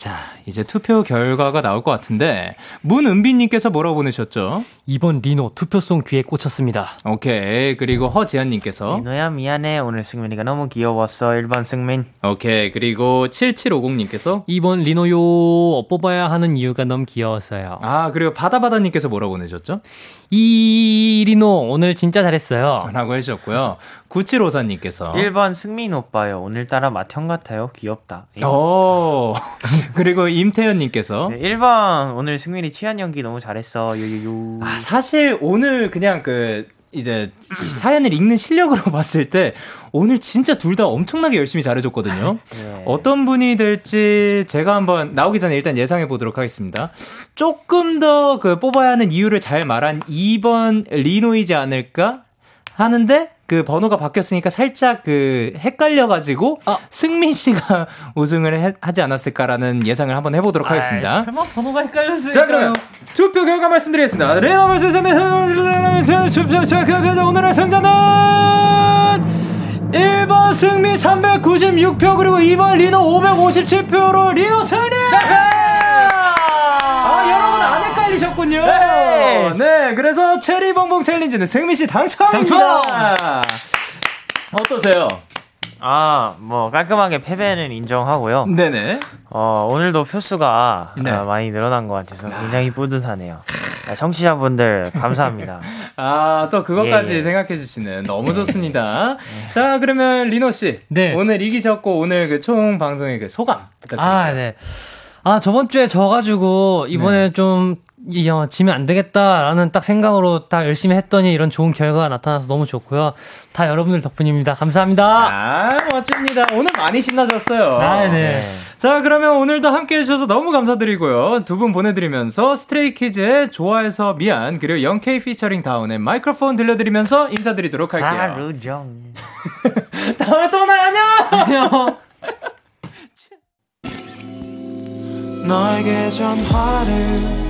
자, 이제 투표 결과가 나올 것 같은데 문은빈님께서 뭐라고 보내셨죠? 이번 리노 투표송 귀에 꽂혔습니다. 오케이. 그리고 허지한님께서 리노야 미안해. 오늘 승민이가 너무 귀여웠어. 1번 승민. 오케이. 그리고 7750님께서 이번 리노요 뽑아야 하는 이유가 너무 귀여웠어요. 아 그리고 바다바다님께서 뭐라고 보내셨죠? 이 리노 오늘 진짜 잘했어요. 라고 해주셨고요. 9754님께서 1번 승민 오빠요. 오늘따라 맏형 같아요. 귀엽다. 오. 그리고 임태현님께서 네, 1번 오늘 승민이 취한 연기 너무 잘했어. 요요요. 아, 사실 오늘 그냥 그 이제 사연을 읽는 실력으로 봤을 때 오늘 진짜 둘 다 엄청나게 열심히 잘해줬거든요. 네. 어떤 분이 될지 제가 한번 나오기 전에 일단 예상해 보도록 하겠습니다. 조금 더 그 뽑아야 하는 이유를 잘 말한 2번 리노이지 않을까 하는데 그 번호가 바뀌었으니까 살짝 그 헷갈려가지고 아. 승민 씨가 우승을 해, 하지 않았을까라는 예상을 한번 해보도록 하겠습니다. 설마 번호가 헷갈렸을까? 자 그러면 투표 결과 말씀드리겠습니다. 레어 vs 오늘의 승자는 1번 승민 396표 그리고 2번 리노 557표로 리노 승리! 헷갈리셨군요. 네. 네, 그래서 체리 봉봉 챌린지는 승민 씨 당첨입니다. 당첨! 어떠세요? 아, 뭐 깔끔하게 패배는 인정하고요. 네네. 어, 오늘도 표수가 네. 어, 많이 늘어난 것 같아서 굉장히 뿌듯하네요. 아, 청취자분들 감사합니다. 아, 또 그것까지 예, 예. 생각해 주시는 너무 좋습니다. 네. 자, 그러면 리노 씨. 네. 오늘 이기셨고 오늘 그 총 방송의 그 소감 부탁드립니다. 아, 네. 아, 저번 주에 져 가지고, 이번에 네. 좀 이, 어, 지면 안 되겠다라는 딱 생각으로 딱 열심히 했더니 이런 좋은 결과가 나타나서 너무 좋고요. 다 여러분들 덕분입니다. 감사합니다. 아, 멋집니다. 오늘 많이 신나셨어요. 아, 네. 자, 그러면 오늘도 함께 해 주셔서 너무 감사드리고요. 두 분 보내드리면서 스트레이키즈의 좋아해서 미안, 그리고 영케이 피처링 다운의 마이크로폰 들려드리면서 인사드리도록 할게요. 하루종. 다음에 또 만나요. 안녕! 안녕! 너에게 전화를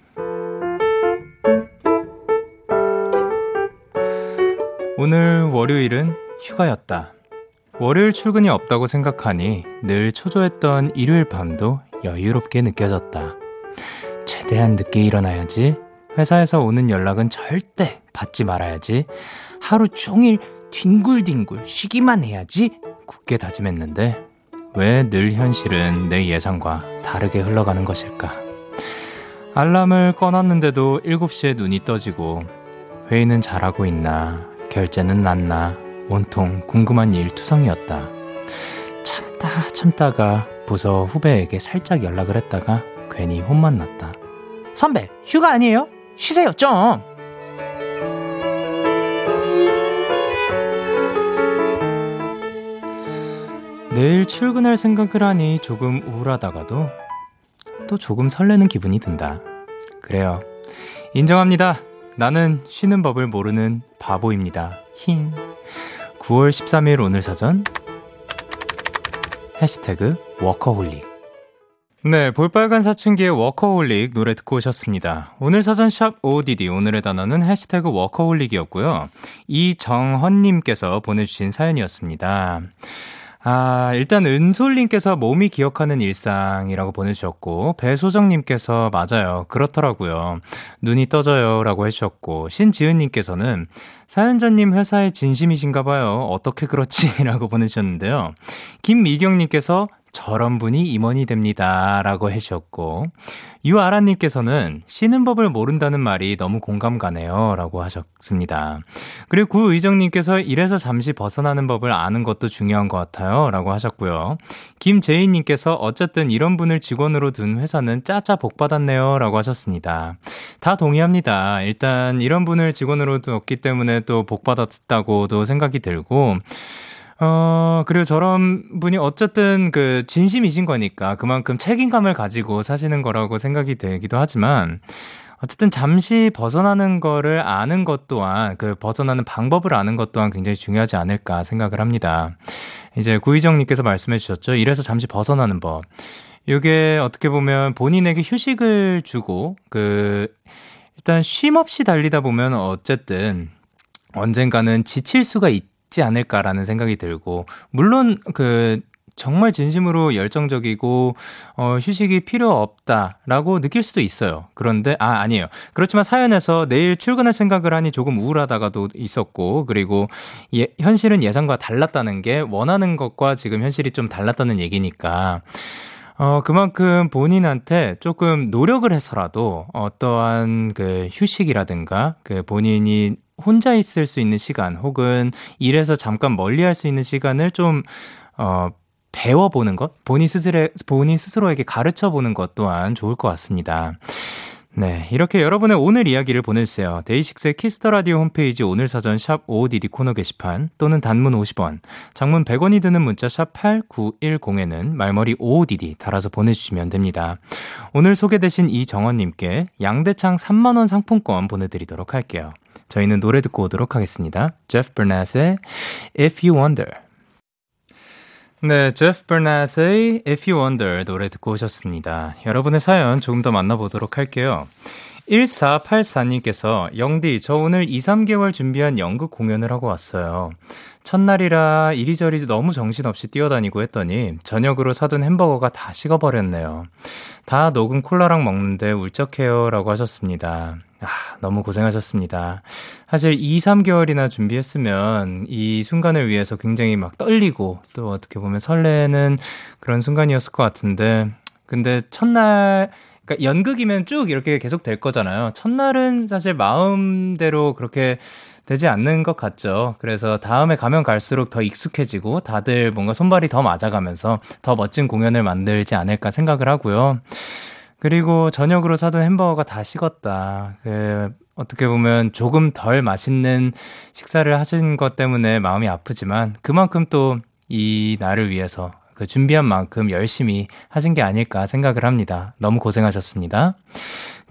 오늘 월요일은 휴가였다. 월요일 출근이 없다고 생각하니 늘 초조했던 일요일 밤도 여유롭게 느껴졌다. 최대한 늦게 일어나야지. 회사에서 오는 연락은 절대 받지 말아야지. 하루 종일 뒹굴뒹굴 쉬기만 해야지. 굳게 다짐했는데 왜 늘 현실은 내 예상과 다르게 흘러가는 것일까? 알람을 꺼놨는데도 7시에 눈이 떠지고 회의는 잘하고 있나 결제는 났나 온통 궁금한 일 투성이었다. 참다 참다가 부서 후배에게 살짝 연락을 했다가 괜히 혼만 났다. 선배 휴가 아니에요? 쉬세요 좀. 내일 출근할 생각을 하니 조금 우울하다가도 또 조금 설레는 기분이 든다. 그래요. 인정합니다. 나는 쉬는 법을 모르는 바보입니다. 힝. 9월 13일 오늘 사전 해시태그 워커홀릭 네, 볼빨간 사춘기의 워커홀릭 노래 듣고 오셨습니다. 오늘 사전샵 ODD 오늘의 단어는 해시태그 워커홀릭이었고요. 이정헌님께서 보내주신 사연이었습니다. 아, 일단 은솔님께서 몸이 기억하는 일상이라고 보내주셨고, 배소정님께서 맞아요. 그렇더라고요. 눈이 떠져요. 라고 해주셨고, 신지은님께서는 사연자님 회사에 진심이신가 봐요. 어떻게 그렇지? 라고 보내주셨는데요. 김미경님께서 저런 분이 임원이 됩니다. 라고 해주셨고, 유아라님께서는 쉬는 법을 모른다는 말이 너무 공감 가네요. 라고 하셨습니다. 그리고 구의정님께서 일에서 잠시 벗어나는 법을 아는 것도 중요한 것 같아요. 라고 하셨고요. 김재희님께서 어쨌든 이런 분을 직원으로 둔 회사는 짜짜 복 받았네요. 라고 하셨습니다. 다 동의합니다. 일단 이런 분을 직원으로 뒀기 때문에 또 복 받았다고도 생각이 들고, 어, 그리고 저런 분이 어쨌든 그 진심이신 거니까 그만큼 책임감을 가지고 사시는 거라고 생각이 되기도 하지만 어쨌든 잠시 벗어나는 거를 아는 것 또한 그 벗어나는 방법을 아는 것 또한 굉장히 중요하지 않을까 생각을 합니다. 이제 구희정님께서 말씀해 주셨죠. 이래서 잠시 벗어나는 법. 이게 어떻게 보면 본인에게 휴식을 주고 그 일단 쉼 없이 달리다 보면 어쨌든 언젠가는 지칠 수가 있 있지 않을까라는 생각이 들고 물론 그 정말 진심으로 열정적이고 어 휴식이 필요 없다라고 느낄 수도 있어요. 그런데 아 아니에요. 그렇지만 사연에서 내일 출근할 생각을 하니 조금 우울하다가도 있었고 그리고 예, 현실은 예상과 달랐다는 게 원하는 것과 지금 현실이 좀 달랐다는 얘기니까 어, 그만큼 본인한테 조금 노력을 해서라도 어떠한 그 휴식이라든가 그 본인이 혼자 있을 수 있는 시간 혹은 일에서 잠깐 멀리 할 수 있는 시간을 좀, 어, 배워보는 것? 본인 스스로, 본인 스스로에게 가르쳐 보는 것 또한 좋을 것 같습니다. 네, 이렇게 여러분의 오늘 이야기를 보내주세요. 데이식스의 키스 더 라디오 홈페이지 오늘 사전 샵 55DD 코너 게시판 또는 단문 50원, 장문 100원이 드는 문자 샵 8910에는 말머리 55DD 달아서 보내주시면 됩니다. 오늘 소개되신 이정원님께 양대창 3만원 상품권 보내드리도록 할게요. 저희는 노래 듣고 오도록 하겠습니다. 제프 버넷의 If You Wonder. 네, 제프 버낫의 If You Wonder 노래 듣고 오셨습니다. 여러분의 사연 조금 더 만나보도록 할게요. 1484님께서 영디, 저 오늘 2, 3개월 준비한 연극 공연을 하고 왔어요. 첫날이라 이리저리 너무 정신없이 뛰어다니고 했더니 저녁으로 사둔 햄버거가 다 식어버렸네요. 다 녹은 콜라랑 먹는데 울적해요. 라고 하셨습니다. 아, 너무 고생하셨습니다. 사실 2, 3개월이나 준비했으면 이 순간을 위해서 굉장히 막 떨리고 또 어떻게 보면 설레는 그런 순간이었을 것 같은데 근데 첫날 그러니까 연극이면 쭉 이렇게 계속 될 거잖아요. 첫날은 사실 마음대로 그렇게 되지 않는 것 같죠. 그래서 다음에 가면 갈수록 더 익숙해지고 다들 뭔가 손발이 더 맞아가면서 더 멋진 공연을 만들지 않을까 생각을 하고요. 그리고 저녁으로 사던 햄버거가 다 식었다. 그, 어떻게 보면 조금 덜 맛있는 식사를 하신 것 때문에 마음이 아프지만 그만큼 또 이 날을 위해서 그 준비한 만큼 열심히 하신 게 아닐까 생각을 합니다. 너무 고생하셨습니다.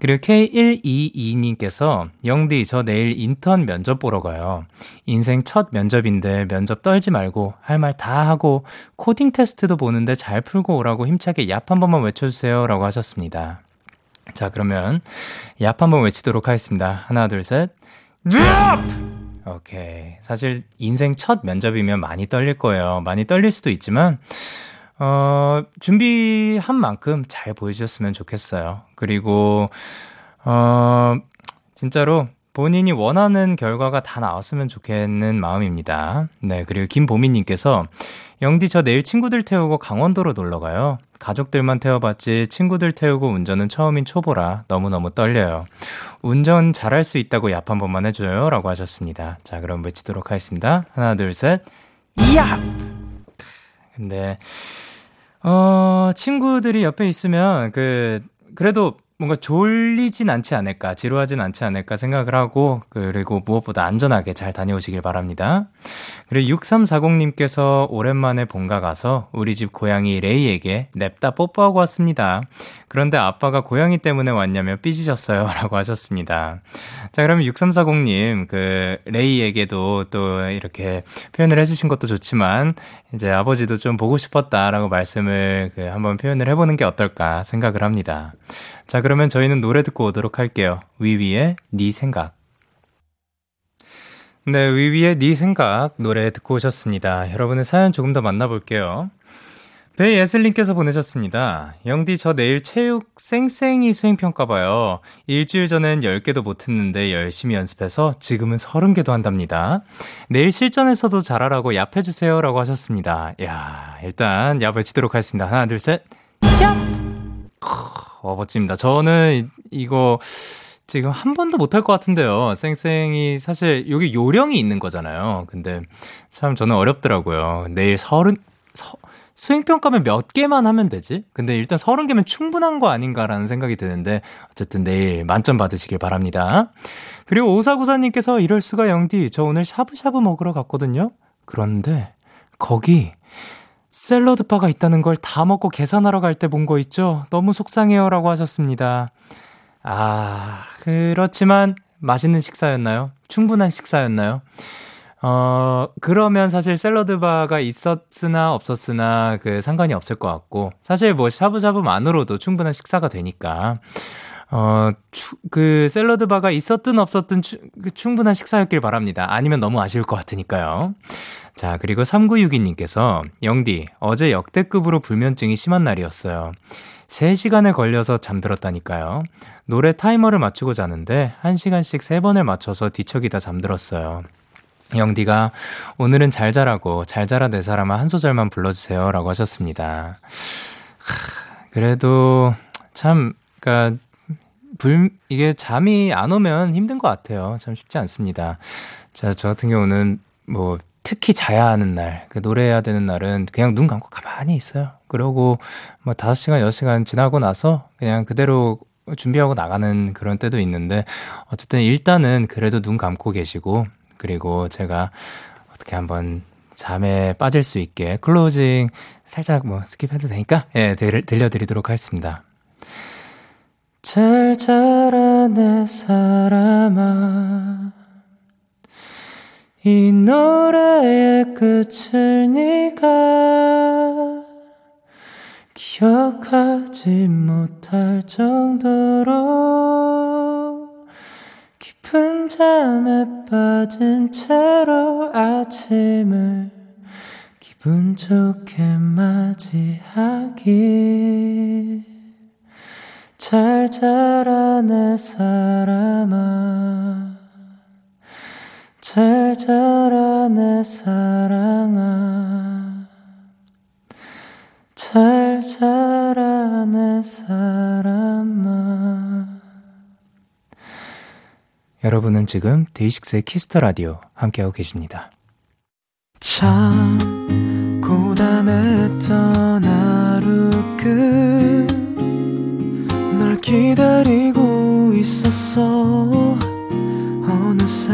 그리고 K122님께서 영디 저 내일 인턴 면접 보러 가요. 인생 첫 면접인데 면접 떨지 말고 할 말 다 하고 코딩 테스트도 보는데 잘 풀고 오라고 힘차게 얍 한 번만 외쳐주세요 라고 하셨습니다. 자 그러면 얍 한 번 외치도록 하겠습니다. 하나 둘 셋. 얍! 오케이. 사실 인생 첫 면접이면 많이 떨릴 거예요. 많이 떨릴 수도 있지만 어, 준비한 만큼 잘 보여주셨으면 좋겠어요. 그리고, 어, 진짜로 본인이 원하는 결과가 다 나왔으면 좋겠는 마음입니다. 네, 그리고 김보미님께서, 영디 저 내일 친구들 태우고 강원도로 놀러 가요. 가족들만 태워봤지 친구들 태우고 운전은 처음인 초보라 너무너무 떨려요. 운전 잘할 수 있다고 얍 한 번만 해줘요. 라고 하셨습니다. 자, 그럼 외치도록 하겠습니다. 하나, 둘, 셋. 야! 근데, 어, 친구들이 옆에 있으면 그 그래도 뭔가 졸리진 않지 않을까, 지루하진 않지 않을까 생각을 하고, 그리고 무엇보다 안전하게 잘 다녀오시길 바랍니다. 그리고 6340님께서 오랜만에 본가 가서 우리 집 고양이 레이에게 냅다 뽀뽀하고 왔습니다. 그런데 아빠가 고양이 때문에 왔냐며 삐지셨어요. 라고 하셨습니다. 자, 그러면 6340님, 그, 레이에게도 또 이렇게 표현을 해주신 것도 좋지만, 이제 아버지도 좀 보고 싶었다라고 말씀을 그 한번 표현을 해보는 게 어떨까 생각을 합니다. 자, 그러면 저희는 노래 듣고 오도록 할게요. 위위의 네 생각. 네, 위위의 네 생각 노래 듣고 오셨습니다. 여러분의 사연 조금 더 만나볼게요. 배예슬님께서 보내셨습니다. 영디, 저 내일 체육 쌩쌩이 수행평가 봐요. 일주일 전엔 10개도 못했는데 열심히 연습해서 지금은 30개도 한답니다. 내일 실전에서도 잘하라고 얍해주세요. 라고 하셨습니다. 야 일단 얍 외치도록 하겠습니다. 하나, 둘, 셋. 얍! 어, 멋집니다. 저는 이거 지금 한 번도 못할 것 같은데요. 쌩쌩이 사실 여기 요령이 있는 거잖아요. 근데 참 저는 어렵더라고요. 내일 서른, 서, 수행평가면 몇 개만 하면 되지? 근데 일단 서른 개면 충분한 거 아닌가라는 생각이 드는데, 어쨌든 내일 만점 받으시길 바랍니다. 그리고 오사구사님께서 이럴 수가 영디, 저 오늘 샤브샤브 먹으러 갔거든요? 그런데, 거기, 샐러드 바가 있다는 걸 다 먹고 계산하러 갈 때 본 거 있죠? 너무 속상해요. 라고 하셨습니다. 아, 그렇지만 맛있는 식사였나요? 충분한 식사였나요? 어, 그러면 사실 샐러드 바가 있었으나 없었으나 그 상관이 없을 것 같고, 사실 뭐 샤브샤브만으로도 충분한 식사가 되니까, 어, 추, 그 샐러드 바가 있었든 없었든 추, 그 충분한 식사였길 바랍니다. 아니면 너무 아쉬울 것 같으니까요. 자, 그리고 3962님께서 영디, 어제 역대급으로 불면증이 심한 날이었어요. 3시간에 걸려서 잠들었다니까요. 노래 타이머를 맞추고 자는데 1시간씩 3번을 맞춰서 뒤척이다 잠들었어요. 영디가 오늘은 잘 자라고 잘 자라 내 사람아 한 소절만 불러주세요 라고 하셨습니다. 하, 그래도 참, 그니까, 불, 이게 잠이 안 오면 힘든 것 같아요. 참 쉽지 않습니다. 자, 저 같은 경우는 뭐 특히 자야 하는 날, 그 노래해야 되는 날은 그냥 눈 감고 가만히 있어요. 그러고 뭐 5시간, 6시간 지나고 나서 그냥 그대로 준비하고 나가는 그런 때도 있는데 어쨌든 일단은 그래도 눈 감고 계시고 그리고 제가 어떻게 한번 잠에 빠질 수 있게 closing 살짝 뭐 skip해도 되니까 예, 들, 들려드리도록 하겠습니다. 잘 자라 내 사람아 이 노래의 끝을 네가 기억하지 못할 정도로 깊은 잠에 빠진 채로 아침을 기분 좋게 맞이하기. 잘 자라 내 사람아 잘 자라 내 사랑아. 잘 자라 내 사람아. 여러분은 지금 데이식스의 키스 더 라디오 함께하고 계십니다. 참 고단했던 하루 끝 널 기다리고 있었어. 어느새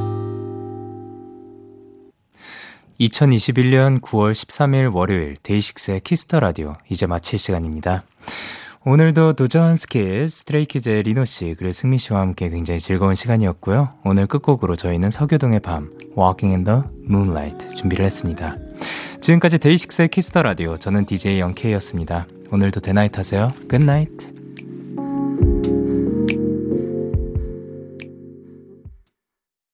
2021년 9월 13일 월요일 데이식스의 키스 더 라디오 이제 마칠 시간입니다. 오늘도 도전 스킬 스트레이키즈의 리노 씨 그리고 승민 씨와 함께 굉장히 즐거운 시간이었고요. 오늘 끝곡으로 저희는 서교동의 밤 Walking in the Moonlight 준비를 했습니다. 지금까지 데이식스의 키스 더 라디오 저는 DJ 영케이였습니다. 오늘도 데나잇 하세요. Good night.